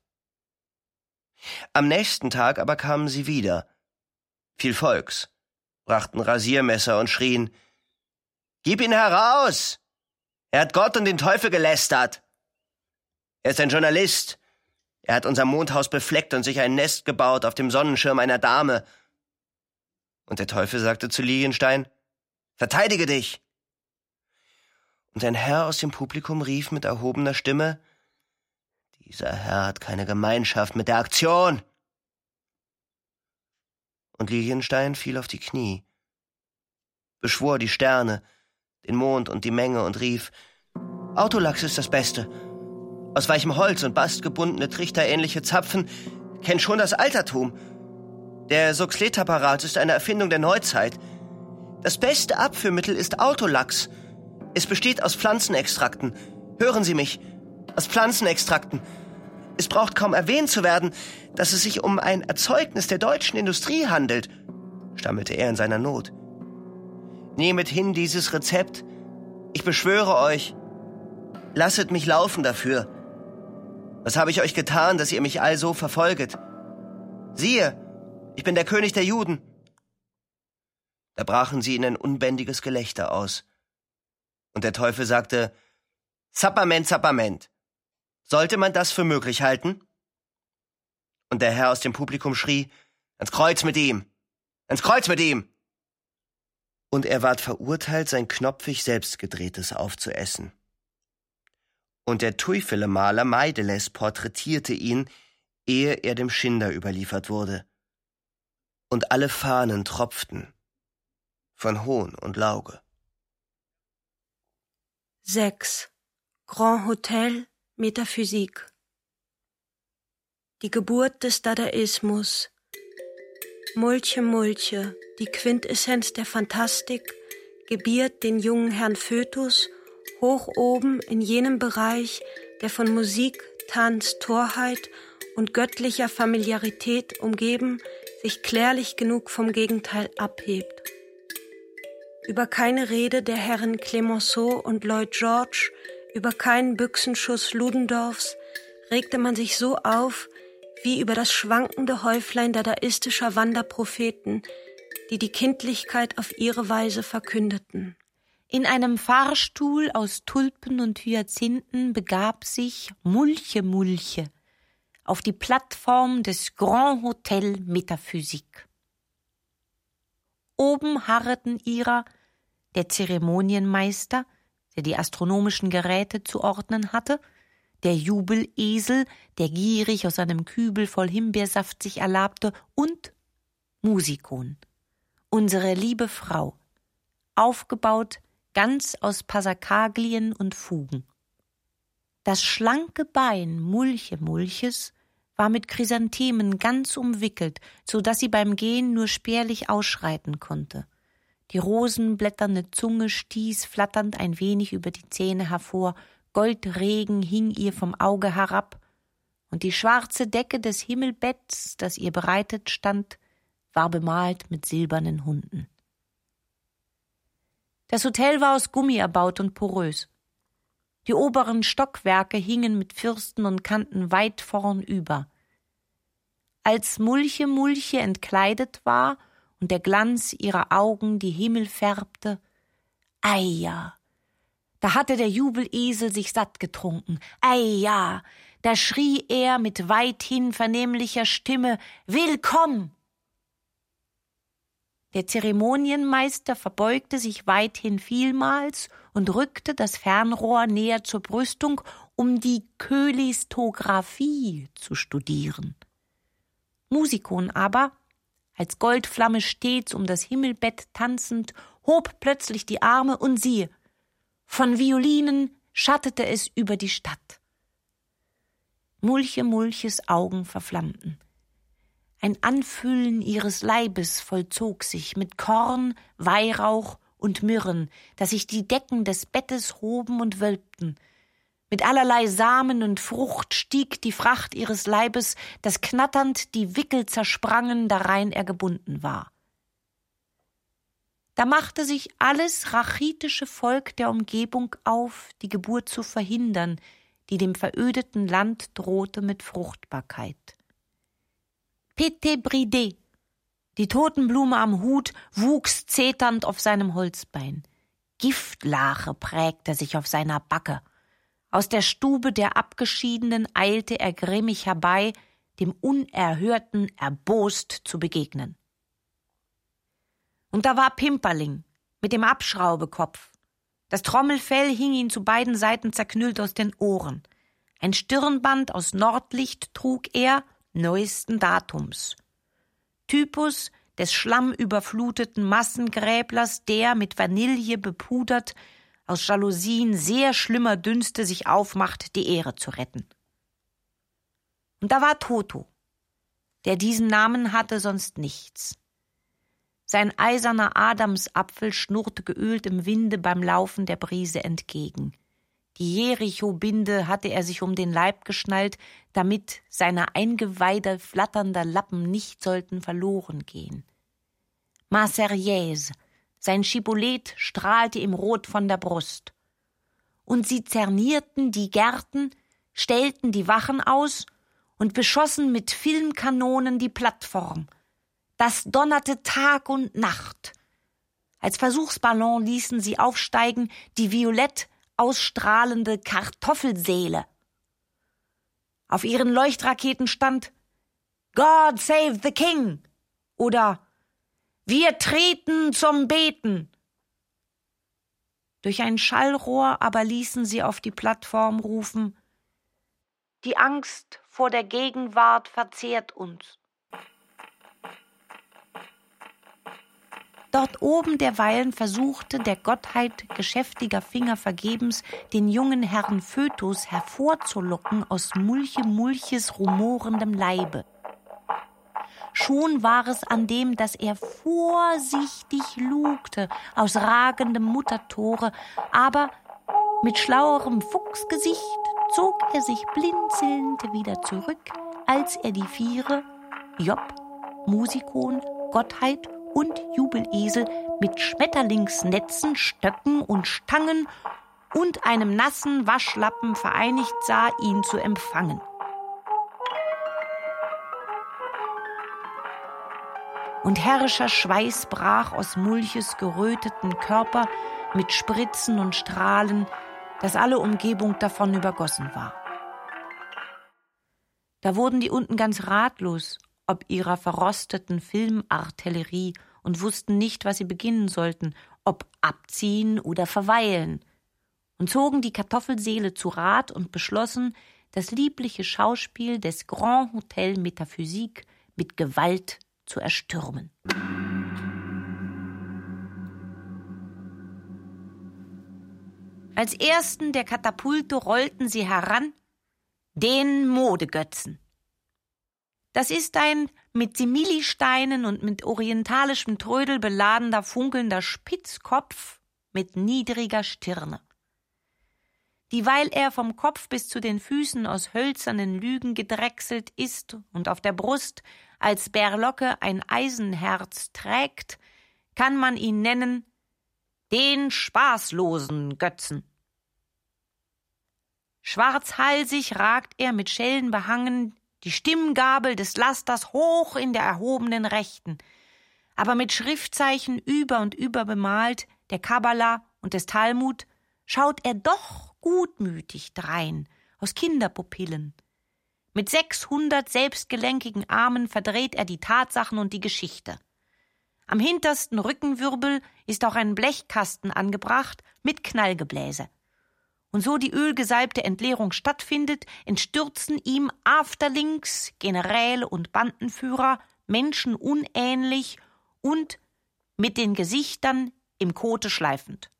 Am nächsten Tag aber kamen sie wieder. Viel Volks, brachten Rasiermesser und schrien, Gib ihn heraus! Er hat Gott und den Teufel gelästert! Er ist ein Journalist. Er hat unser Mondhaus befleckt und sich ein Nest gebaut auf dem Sonnenschirm einer Dame. Und der Teufel sagte zu Lilienstein, Verteidige dich! Und ein Herr aus dem Publikum rief mit erhobener Stimme, Dieser Herr hat keine Gemeinschaft mit der Aktion! Und Lilienstein fiel auf die Knie, beschwor die Sterne, den Mond und die Menge und rief, Autolachs ist das Beste, aus weichem Holz und Bast gebundene trichterähnliche Zapfen kennen schon das Altertum. Der Soxlet-Apparat ist eine Erfindung der Neuzeit. Das beste Abführmittel ist Autolachs. Es besteht aus Pflanzenextrakten. Hören Sie mich. Aus Pflanzenextrakten. Es braucht kaum erwähnt zu werden, dass es sich um ein Erzeugnis der deutschen Industrie handelt, stammelte er in seiner Not. Nehmet hin dieses Rezept. Ich beschwöre euch. Lasset mich laufen dafür. Was habe ich euch getan, dass ihr mich also verfolget? Siehe, ich bin der König der Juden. Da brachen sie in ein unbändiges Gelächter aus. Und der Teufel sagte, Zappament, Zappament. Sollte man das für möglich halten? Und der Herr aus dem Publikum schrie, ans Kreuz mit ihm! Ans Kreuz mit ihm! Und er ward verurteilt, sein knopfig selbstgedrehtes aufzuessen. Und der Tuifele-Maler Meideles porträtierte ihn, ehe er dem Schinder überliefert wurde. Und alle Fahnen tropften von Hohn und Lauge. 6. Grand Hotel Metaphysik Die Geburt des Dadaismus Mulche Mulche, die Quintessenz der Fantastik, gebiert den jungen Herrn Fötus hoch oben in jenem Bereich, der von Musik, Tanz, Torheit und göttlicher Familiarität umgeben, sich klärlich genug vom Gegenteil abhebt. Über keine Rede der Herren Clemenceau und Lloyd George, über keinen Büchsenschuss Ludendorffs regte man sich so auf, wie über das schwankende Häuflein dadaistischer Wanderpropheten, die die Kindlichkeit auf ihre Weise verkündeten. In einem Fahrstuhl aus Tulpen und Hyazinthen begab sich Mulche Mulche auf die Plattform des Grand Hotel Metaphysik. Oben harreten ihrer der Zeremonienmeister, der die astronomischen Geräte zu ordnen hatte, der Jubelesel, der gierig aus einem Kübel voll Himbeersaft sich erlabte, und Musikon, unsere liebe Frau, aufgebaut ganz aus Passakaglien und Fugen. Das schlanke Bein Mulche Mulches war mit Chrysanthemen ganz umwickelt, so dass sie beim Gehen nur spärlich ausschreiten konnte. Die rosenblätterne Zunge stieß flatternd ein wenig über die Zähne hervor, Goldregen hing ihr vom Auge herab, und die schwarze Decke des Himmelbetts, das ihr bereitet stand, war bemalt mit silbernen Hunden. Das Hotel war aus Gummi erbaut und porös. Die oberen Stockwerke hingen mit Fürsten und Kanten weit vornüber. Als Mulche Mulche entkleidet war und der Glanz ihrer Augen die Himmel färbte, Eia, da hatte der Jubelesel sich satt getrunken. Ei ja, da schrie er mit weithin vernehmlicher Stimme Willkomm. Der Zeremonienmeister verbeugte sich weithin vielmals und rückte das Fernrohr näher zur Brüstung, um die Kölistographie zu studieren. Musikon aber, als Goldflamme stets um das Himmelbett tanzend, hob plötzlich die Arme und siehe, von Violinen schattete es über die Stadt. Mulche Mulches Augen verflammten. Ein Anfüllen ihres Leibes vollzog sich mit Korn, Weihrauch und Myrrhen, dass sich die Decken des Bettes hoben und wölbten. Mit allerlei Samen und Frucht stieg die Fracht ihres Leibes, dass knatternd die Wickel zersprangen, darein er gebunden war. Da machte sich alles rachitische Volk der Umgebung auf, die Geburt zu verhindern, die dem verödeten Land drohte mit Fruchtbarkeit. Pete Bride, die Totenblume am Hut, wuchs zeternd auf seinem Holzbein. Giftlache prägte sich auf seiner Backe. Aus der Stube der Abgeschiedenen eilte er grimmig herbei, dem Unerhörten erbost zu begegnen. Und da war Pimperling mit dem Abschraubekopf. Das Trommelfell hing ihm zu beiden Seiten zerknüllt aus den Ohren. Ein Stirnband aus Nordlicht trug er neuesten Datums. Typus des schlammüberfluteten Massengräblers, der mit Vanille bepudert aus Jalousien sehr schlimmer Dünste sich aufmacht, die Ehre zu retten. Und da war Toto, der diesen Namen hatte sonst nichts. Sein eiserner Adamsapfel schnurrte geölt im Winde beim Laufen der Brise entgegen. Die Jericho-Binde hatte er sich um den Leib geschnallt, damit seine Eingeweide flatternder Lappen nicht sollten verloren gehen. Marseillaise, sein Schibolet strahlte ihm rot von der Brust. Und sie zernierten die Gärten, stellten die Wachen aus und beschossen mit Filmkanonen die Plattform. Das donnerte Tag und Nacht. Als Versuchsballon ließen sie aufsteigen die violett ausstrahlende Kartoffelseele. Auf ihren Leuchtraketen stand God save the King oder Wir treten zum Beten. Durch ein Schallrohr aber ließen sie auf die Plattform rufen Die Angst vor der Gegenwart verzehrt uns. Dort oben derweilen versuchte der Gottheit geschäftiger Finger vergebens, den jungen Herrn Fötus hervorzulocken aus Mulche Mulches rumorendem Leibe. Schon war es an dem, dass er vorsichtig lugte aus ragendem Muttertore, aber mit schlauerem Fuchsgesicht zog er sich blinzelnd wieder zurück, als er die Viere, Job, Musikon, Gottheit und Jubelesel mit Schmetterlingsnetzen, Stöcken und Stangen und einem nassen Waschlappen vereinigt sah, ihn zu empfangen. Und herrischer Schweiß brach aus Mulches geröteten Körper mit Spritzen und Strahlen, dass alle Umgebung davon übergossen war. Da wurden die unten ganz ratlos ob ihrer verrosteten Filmartillerie und wussten nicht, was sie beginnen sollten, ob abziehen oder verweilen, und zogen die Kartoffelseele zu Rat und beschlossen, das liebliche Schauspiel des Grand Hotel Metaphysik mit Gewalt zu erstürmen. Als ersten der Katapulte rollten sie heran den Modegötzen. Das ist ein mit Similisteinen und mit orientalischem Trödel beladener, funkelnder Spitzkopf mit niedriger Stirne. Dieweil er vom Kopf bis zu den Füßen aus hölzernen Lügen gedrechselt ist und auf der Brust als Berlocke ein Eisenherz trägt, kann man ihn nennen den spaßlosen Götzen. Schwarzhalsig ragt er mit Schellen behangen die Stimmgabel des Lasters hoch in der erhobenen Rechten, aber mit Schriftzeichen über und über bemalt, der Kabbala und des Talmud, schaut er doch gutmütig drein, aus Kinderpupillen. Mit sechshundert selbstgelenkigen Armen verdreht er die Tatsachen und die Geschichte. Am hintersten Rückenwirbel ist auch ein Blechkasten angebracht mit Knallgebläse und so die ölgesalbte Entleerung stattfindet, entstürzen ihm Afterlinks, Generäle und Bandenführer, Menschen unähnlich und mit den Gesichtern im Kote schleifend.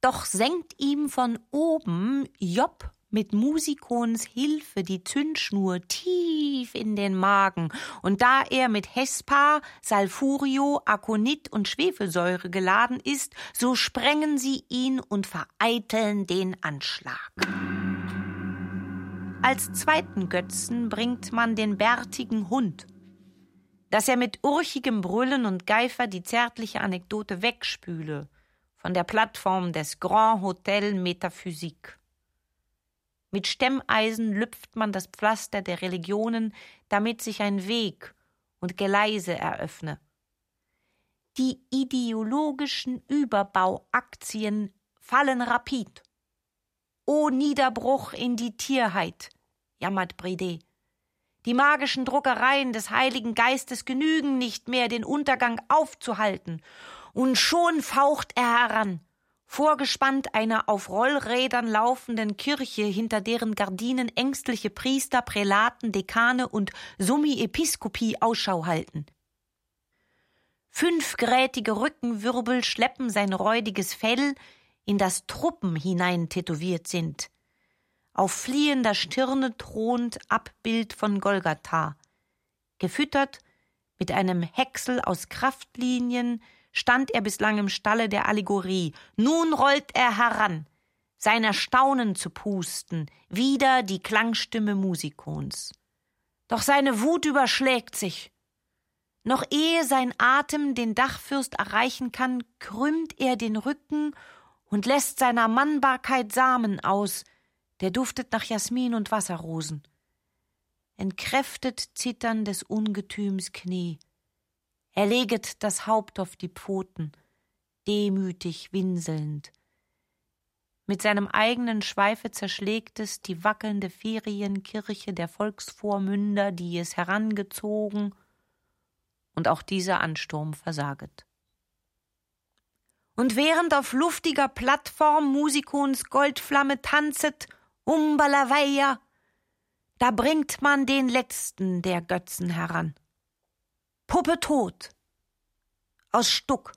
Doch senkt ihm von oben Job mit Musikons Hilfe die Zündschnur tief in den Magen, und da er mit Hespa, Sulfurio, Akonit und Schwefelsäure geladen ist, so sprengen sie ihn und vereiteln den Anschlag. Als zweiten Götzen bringt man den bärtigen Hund, dass er mit urchigem Brüllen und Geifer die zärtliche Anekdote wegspüle von der Plattform des Grand Hotel Metaphysik. Mit Stemmeisen lüpft man das Pflaster der Religionen, damit sich ein Weg und Geleise eröffne. Die ideologischen Überbauaktien fallen rapid. O Niederbruch in die Tierheit, jammert Bridet. Die magischen Druckereien des Heiligen Geistes genügen nicht mehr, den Untergang aufzuhalten, und schon faucht er heran vorgespannt einer auf Rollrädern laufenden Kirche, hinter deren Gardinen ängstliche Priester, Prälaten, Dekane und Summi-Episkopi Ausschau halten. Fünfgrätige Rückenwirbel schleppen sein räudiges Fell, in das Truppen hinein tätowiert sind. Auf fliehender Stirne thront Abbild von Golgatha, gefüttert Mit einem Häcksel aus Kraftlinien stand er bislang im Stalle der Allegorie. Nun rollt er heran, sein Erstaunen zu pusten, wieder die Klangstimme Musikons. Doch seine Wut überschlägt sich. Noch ehe sein Atem den Dachfürst erreichen kann, krümmt er den Rücken und lässt seiner Mannbarkeit Samen aus, der duftet nach Jasmin und Wasserrosen. Entkräftet zittern des Ungetüms Knie. Er leget das Haupt auf die Pfoten, demütig winselnd. Mit seinem eigenen Schweife zerschlägt es die wackelnde Ferienkirche der Volksvormünder, die es herangezogen, und auch dieser Ansturm versaget. Und während auf luftiger Plattform Musikons Goldflamme tanzet, Umbalaweia, da bringt man den letzten der Götzen heran. Puppe tot. Aus Stuck.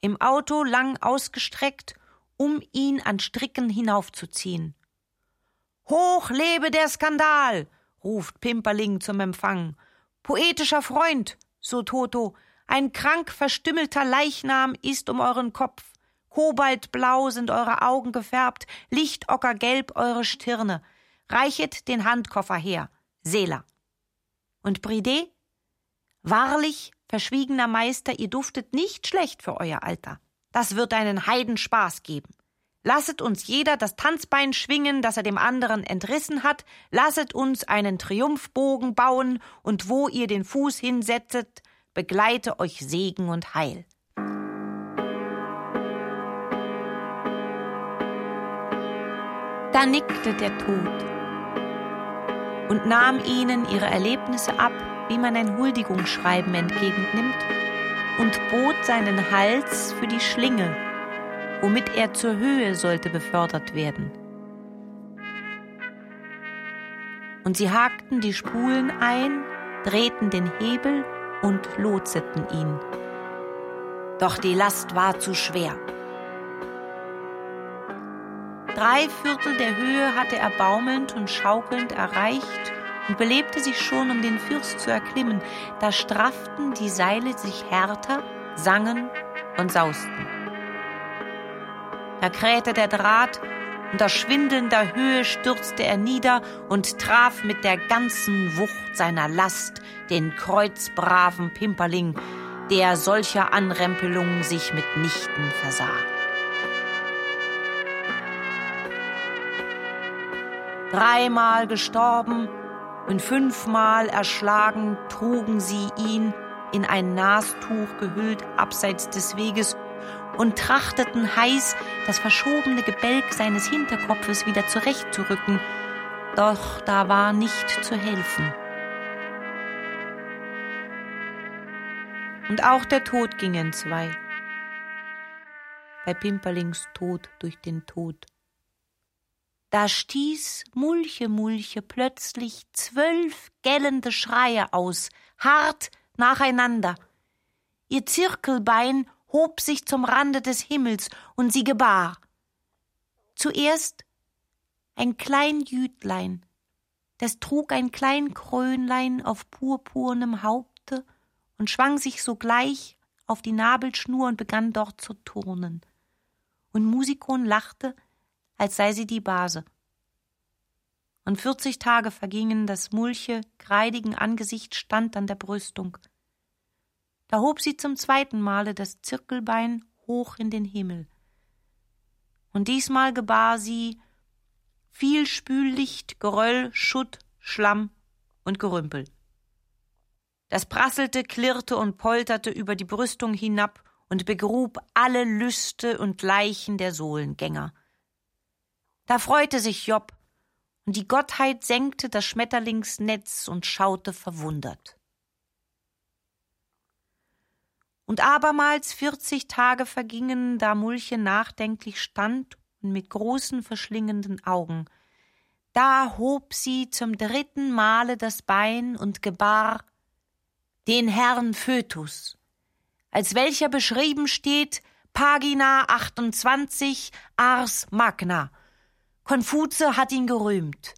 Im Auto lang ausgestreckt, um ihn an Stricken hinaufzuziehen. Hoch lebe der Skandal, ruft Pimperling zum Empfang. Poetischer Freund, so Toto, ein krank verstümmelter Leichnam ist um euren Kopf. Kobaltblau sind eure Augen gefärbt, lichtockergelb eure Stirne. Reichet den Handkoffer her, Seela. Und Bride? Wahrlich, verschwiegener Meister, ihr duftet nicht schlecht für euer Alter. Das wird einen Heidenspaß geben. Lasset uns jeder das Tanzbein schwingen, das er dem anderen entrissen hat, lasset uns einen Triumphbogen bauen, und wo ihr den Fuß hinsetzet, begleite euch Segen und Heil. Da nickte der Tod und nahm ihnen ihre Erlebnisse ab, wie man ein Huldigungsschreiben entgegennimmt, und bot seinen Hals für die Schlinge, womit er zur Höhe sollte befördert werden. Und sie hakten die Spulen ein, drehten den Hebel und lotseten ihn. Doch die Last war zu schwer. Drei Viertel der Höhe hatte er baumelnd und schaukelnd erreicht und belebte sich schon, um den Fürst zu erklimmen. Da strafften die Seile sich härter, sangen und sausten. Da krähte der Draht, unter schwindelnder Höhe stürzte er nieder und traf mit der ganzen Wucht seiner Last den kreuzbraven Pimperling, der solcher Anrempelung sich mitnichten versah. Dreimal gestorben, und fünfmal erschlagen trugen sie ihn in ein Nastuch gehüllt abseits des Weges und trachteten heiß, das verschobene Gebälk seines Hinterkopfes wieder zurechtzurücken, doch da war nicht zu helfen. Und auch der Tod ging entzwei. Bei Pimperlings Tod durch den Tod. Da stieß Mulche Mulche plötzlich zwölf gellende Schreie aus, hart nacheinander. Ihr Zirkelbein hob sich zum Rande des Himmels und sie gebar. Zuerst ein klein Jütlein, das trug ein klein Krönlein auf purpurnem Haupte und schwang sich sogleich auf die Nabelschnur und begann dort zu turnen. Und Musikon lachte, als sei sie die Base. Und vierzig Tage vergingen, das Mulche kreidigen Angesicht stand an der Brüstung. Da hob sie zum zweiten Male das Zirkelbein hoch in den Himmel. Und diesmal gebar sie viel Spüllicht, Geröll, Schutt, Schlamm und Gerümpel. Das prasselte, klirrte und polterte über die Brüstung hinab und begrub alle Lüste und Leichen der Sohlengänger. Da freute sich Job, und die Gottheit senkte das Schmetterlingsnetz und schaute verwundert. Und abermals vierzig Tage vergingen, da Mulche nachdenklich stand und mit großen verschlingenden Augen. Da hob sie zum dritten Male das Bein und gebar den Herrn Fötus, als welcher beschrieben steht Pagina 28 Ars Magna Konfutse hat ihn gerühmt.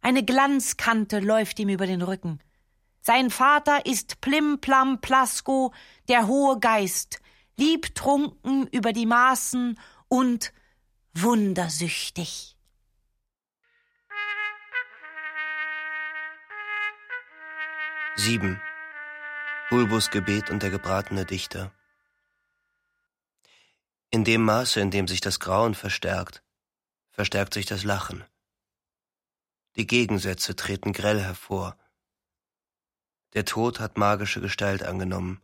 Eine Glanzkante läuft ihm über den Rücken. Sein Vater ist Plim Plam Plasko, der hohe Geist, liebtrunken über die Maßen und wundersüchtig. Sieben. Bulbus Gebet und der gebratene Dichter. In dem Maße, in dem sich das Grauen verstärkt, verstärkt sich das Lachen. Die Gegensätze treten grell hervor. Der Tod hat magische Gestalt angenommen.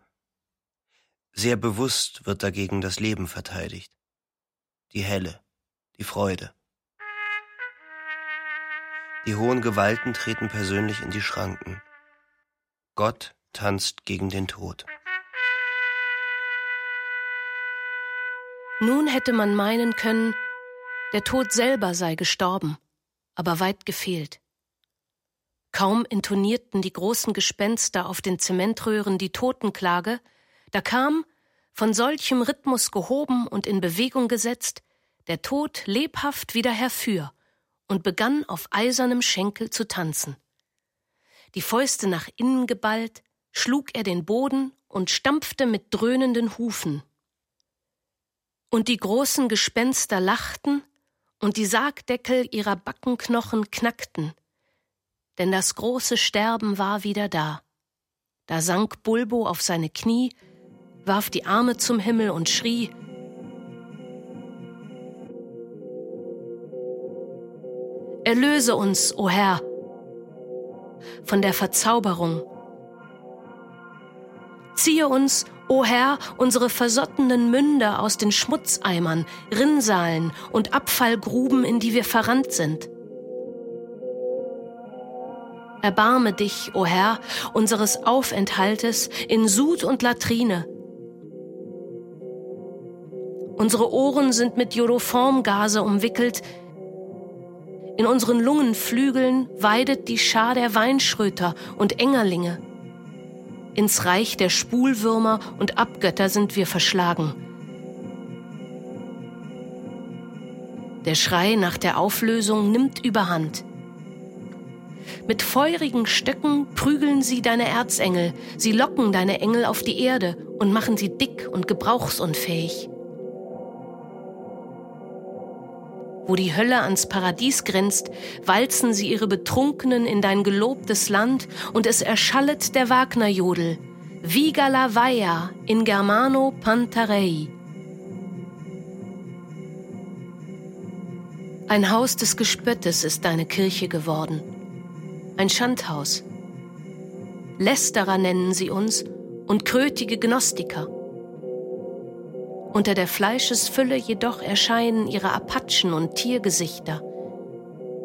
Sehr bewusst wird dagegen das Leben verteidigt. Die Helle, die Freude. Die hohen Gewalten treten persönlich in die Schranken. Gott tanzt gegen den Tod. Nun hätte man meinen können, der Tod selber sei gestorben, aber weit gefehlt. Kaum intonierten die großen Gespenster auf den Zementröhren die Totenklage, da kam, von solchem Rhythmus gehoben und in Bewegung gesetzt, der Tod lebhaft wieder herfür und begann auf eisernem Schenkel zu tanzen. Die Fäuste nach innen geballt, schlug er den Boden und stampfte mit dröhnenden Hufen. Und die großen Gespenster lachten, und die Sargdeckel ihrer Backenknochen knackten, denn das große Sterben war wieder da. Da sank Bulbo auf seine Knie, warf die Arme zum Himmel und schrie Erlöse uns, o oh Herr, von der Verzauberung. Ziehe uns, o Herr, unsere versottenen Münder aus den Schmutzeimern, Rinnsalen und Abfallgruben, in die wir verrannt sind. Erbarme dich, o Herr, unseres Aufenthaltes in Sud und Latrine. Unsere Ohren sind mit Jodoformgase umwickelt, in unseren Lungenflügeln weidet die Schar der Weinschröter und Engerlinge. Ins Reich der Spulwürmer und Abgötter sind wir verschlagen. Der Schrei nach der Auflösung nimmt überhand. Mit feurigen Stöcken prügeln sie deine Erzengel, sie locken deine Engel auf die Erde und machen sie dick und gebrauchsunfähig. Wo die Hölle ans Paradies grenzt, walzen sie ihre Betrunkenen in dein gelobtes Land und es erschallet der Wagnerjodel. Viga la in Germano Pantarei. Ein Haus des Gespöttes ist deine Kirche geworden. Ein Schandhaus. Lästerer nennen sie uns und krötige Gnostiker. Unter der Fleischesfülle jedoch erscheinen ihre Apachen und Tiergesichter.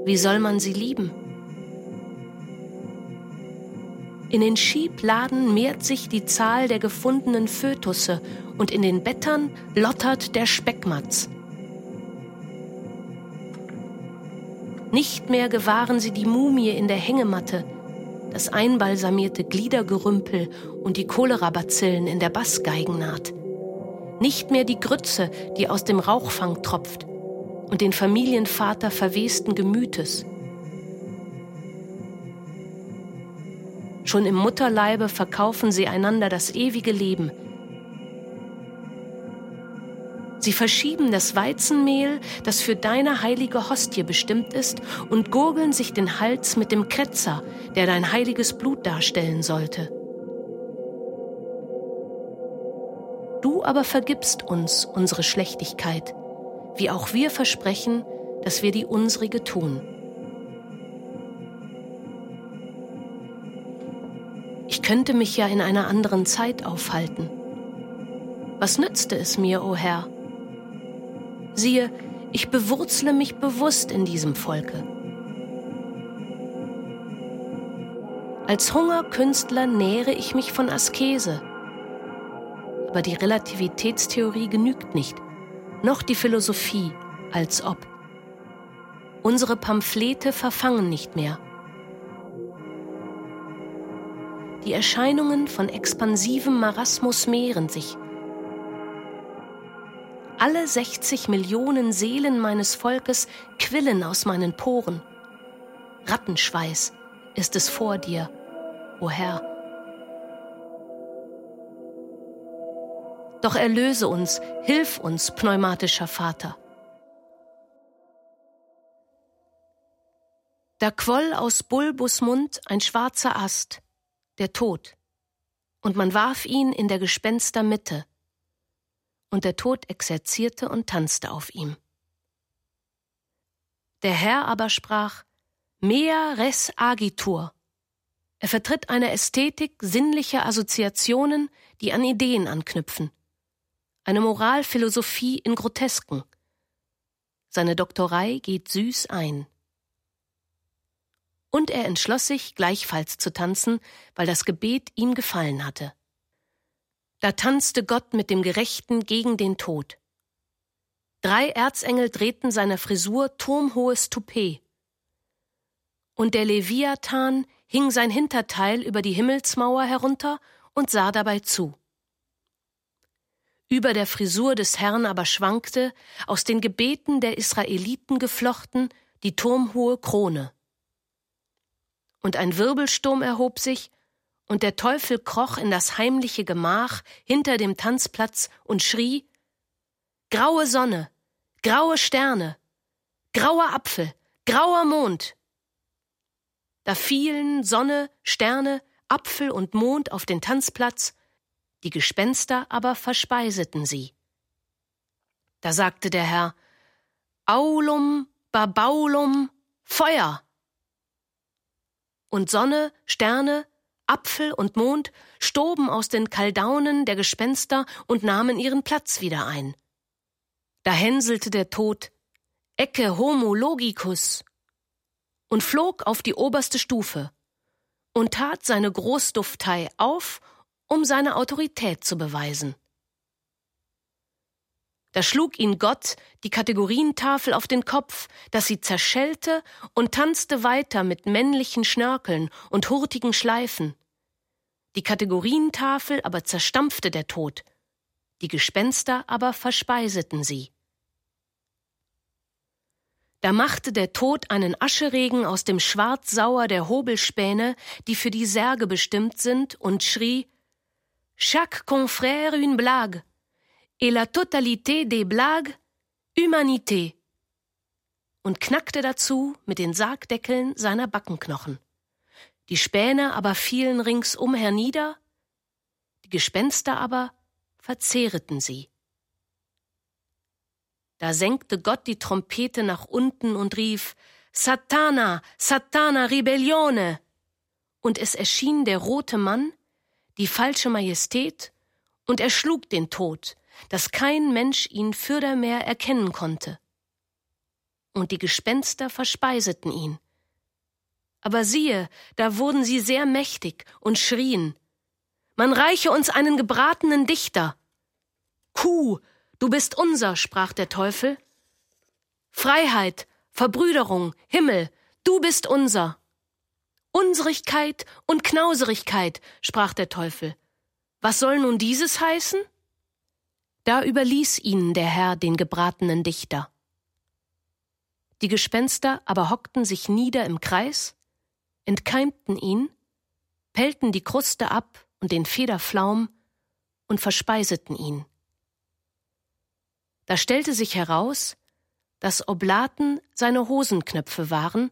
Wie soll man sie lieben? In den Schiebladen mehrt sich die Zahl der gefundenen Fötusse und in den Bettern lottert der Speckmatz. Nicht mehr gewahren sie die Mumie in der Hängematte, das einbalsamierte Gliedergerümpel und die Cholerabazillen in der Bassgeigennaht nicht mehr die Grütze, die aus dem Rauchfang tropft, und den Familienvater verwesten Gemütes. Schon im Mutterleibe verkaufen sie einander das ewige Leben. Sie verschieben das Weizenmehl, das für deine heilige Hostie bestimmt ist, und gurgeln sich den Hals mit dem Kretzer, der dein heiliges Blut darstellen sollte. Du aber vergibst uns unsere Schlechtigkeit, wie auch wir versprechen, dass wir die unsrige tun. Ich könnte mich ja in einer anderen Zeit aufhalten. Was nützte es mir, o oh Herr? Siehe, ich bewurzle mich bewusst in diesem Volke. Als Hungerkünstler nähre ich mich von Askese aber die Relativitätstheorie genügt nicht, noch die Philosophie, als ob. Unsere Pamphlete verfangen nicht mehr. Die Erscheinungen von expansivem Marasmus mehren sich. Alle 60 Millionen Seelen meines Volkes quillen aus meinen Poren. Rattenschweiß ist es vor dir, o Herr. Doch erlöse uns, hilf uns, pneumatischer Vater. Da quoll aus Bulbus Mund ein schwarzer Ast, der Tod, und man warf ihn in der Gespenster Mitte, und der Tod exerzierte und tanzte auf ihm. Der Herr aber sprach, Mea res agitur. Er vertritt eine Ästhetik sinnlicher Assoziationen, die an Ideen anknüpfen. Eine Moralphilosophie in Grotesken. Seine Doktorei geht süß ein und er entschloss sich, gleichfalls zu tanzen, weil das Gebet ihm gefallen hatte. Da tanzte Gott mit dem Gerechten gegen den Tod. Drei Erzengel drehten seiner Frisur turmhohes Toupet. Und der Leviathan hing sein Hinterteil über die Himmelsmauer herunter und sah dabei zu. Über der Frisur des Herrn aber schwankte, aus den Gebeten der Israeliten geflochten, die turmhohe Krone und ein Wirbelsturm erhob sich, und der Teufel kroch in das heimliche Gemach hinter dem Tanzplatz und schrie Graue Sonne, graue Sterne, grauer Apfel, grauer Mond. Da fielen Sonne, Sterne, Apfel und Mond auf den Tanzplatz, die Gespenster aber verspeiseten sie. Da sagte der Herr Aulum, Babaulum, Feuer! und Sonne, Sterne, Apfel und Mond stoben aus den Kaldaunen der Gespenster und nahmen ihren Platz wieder ein. Da hänselte der Tod Ecce homo logicus und flog auf die oberste Stufe und tat seine Großduftei auf, um seine Autorität zu beweisen. Da schlug ihn Gott die Kategorientafel auf den Kopf, dass sie zerschellte und tanzte weiter mit männlichen Schnörkeln und hurtigen Schleifen. Die Kategorientafel aber zerstampfte der Tod, die Gespenster aber verspeiseten sie. Da machte der Tod einen Ascheregen aus dem Schwarzsauer der Hobelspäne, die für die Särge bestimmt sind, und schrie Chaque confrère une blague et la totalité des blagues Humanité und knackte dazu mit den Sargdeckeln seiner Backenknochen. Die Späne aber fielen ringsum hernieder, die Gespenster aber verzehreten sie. Da senkte Gott die Trompete nach unten und rief Satana, Satana, Rebellione! Und es erschien der rote Mann, die falsche Majestät, und erschlug den Tod, dass kein Mensch ihn fürdermehr erkennen konnte. Und die Gespenster verspeiseten ihn. Aber siehe, da wurden sie sehr mächtig und schrien, Man reiche uns einen gebratenen Dichter. Kuh, du bist unser, sprach der Teufel. Freiheit, Verbrüderung, Himmel, du bist unser. Unserigkeit und Knauserigkeit, sprach der Teufel. Was soll nun dieses heißen? Da überließ ihnen der Herr den gebratenen Dichter. Die Gespenster aber hockten sich nieder im Kreis, entkeimten ihn, pellten die Kruste ab und den Federflaum und verspeiseten ihn. Da stellte sich heraus, dass Oblaten seine Hosenknöpfe waren,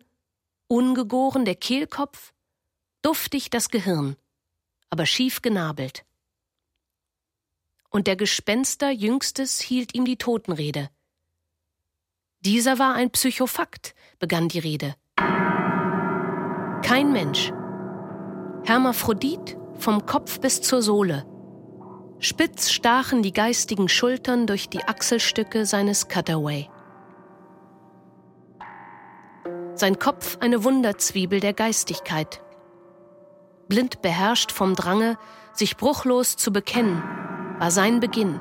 ungegoren der Kehlkopf, duftig das Gehirn, aber schief genabelt und der Gespenster Jüngstes hielt ihm die Totenrede. Dieser war ein Psychofakt, begann die Rede. Kein Mensch. Hermaphrodit vom Kopf bis zur Sohle. Spitz stachen die geistigen Schultern durch die Achselstücke seines Cutaway. Sein Kopf eine Wunderzwiebel der Geistigkeit. Blind beherrscht vom Drange, sich bruchlos zu bekennen, war sein Beginn.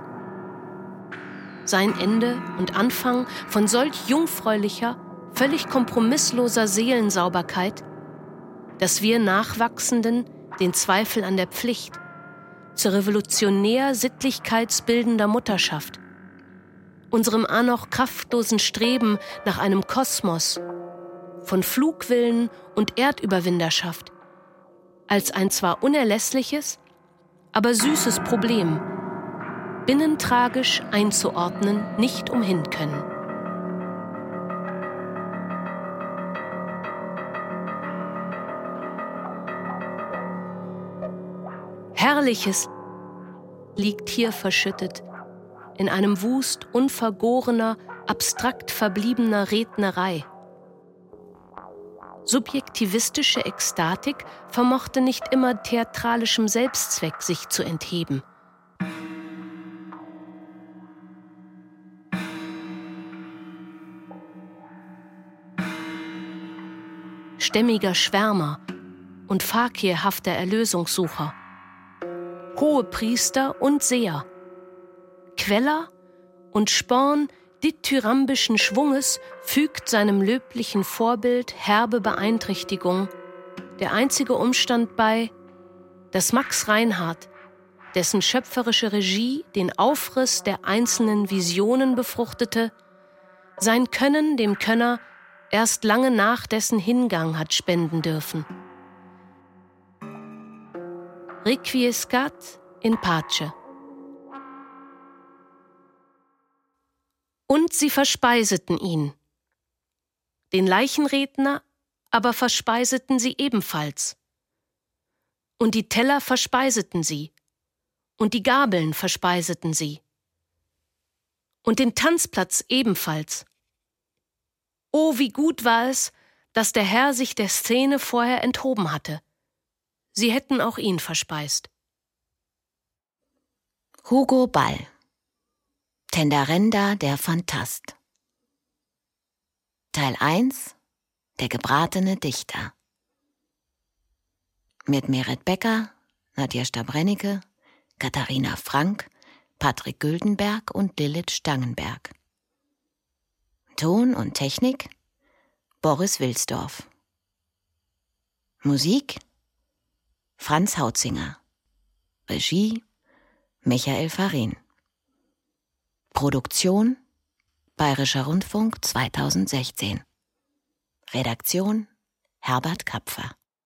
Sein Ende und Anfang von solch jungfräulicher, völlig kompromissloser Seelensauberkeit, dass wir Nachwachsenden den Zweifel an der Pflicht, zur revolutionär sittlichkeitsbildender Mutterschaft, unserem anoch kraftlosen Streben nach einem Kosmos, von Flugwillen und Erdüberwinderschaft, als ein zwar unerlässliches, aber süßes Problem, binnentragisch einzuordnen, nicht umhin können. Herrliches liegt hier verschüttet, in einem Wust unvergorener, abstrakt verbliebener Rednerei. Subjektivistische Ekstatik vermochte nicht immer theatralischem Selbstzweck sich zu entheben. Stämmiger Schwärmer und fakirhafter Erlösungssucher. Hohe Priester und Seher. Queller und Sporn dithyrambischen Schwunges fügt seinem löblichen Vorbild herbe Beeinträchtigung, der einzige Umstand bei, dass Max Reinhardt, dessen schöpferische Regie den Aufriss der einzelnen Visionen befruchtete, sein Können dem Könner erst lange nach dessen Hingang hat spenden dürfen. Requiescat in pace. Und sie verspeiseten ihn. Den Leichenredner aber verspeiseten sie ebenfalls. Und die Teller verspeiseten sie. Und die Gabeln verspeiseten sie. Und den Tanzplatz ebenfalls. Oh, wie gut war es, dass der Herr sich der Szene vorher enthoben hatte. Sie hätten auch ihn verspeist. Hugo Ball Tendarenda der Phantast Teil 1 Der gebratene Dichter Mit Meret Becker, Nadja Stabrennecke, Katharina Frank, Patrick Güldenberg und Lilith Stangenberg. Ton und Technik Boris Wilsdorf. Musik Franz Hautzinger. Regie Michael Farin. Produktion Bayerischer Rundfunk 2016. Redaktion Herbert Kapfer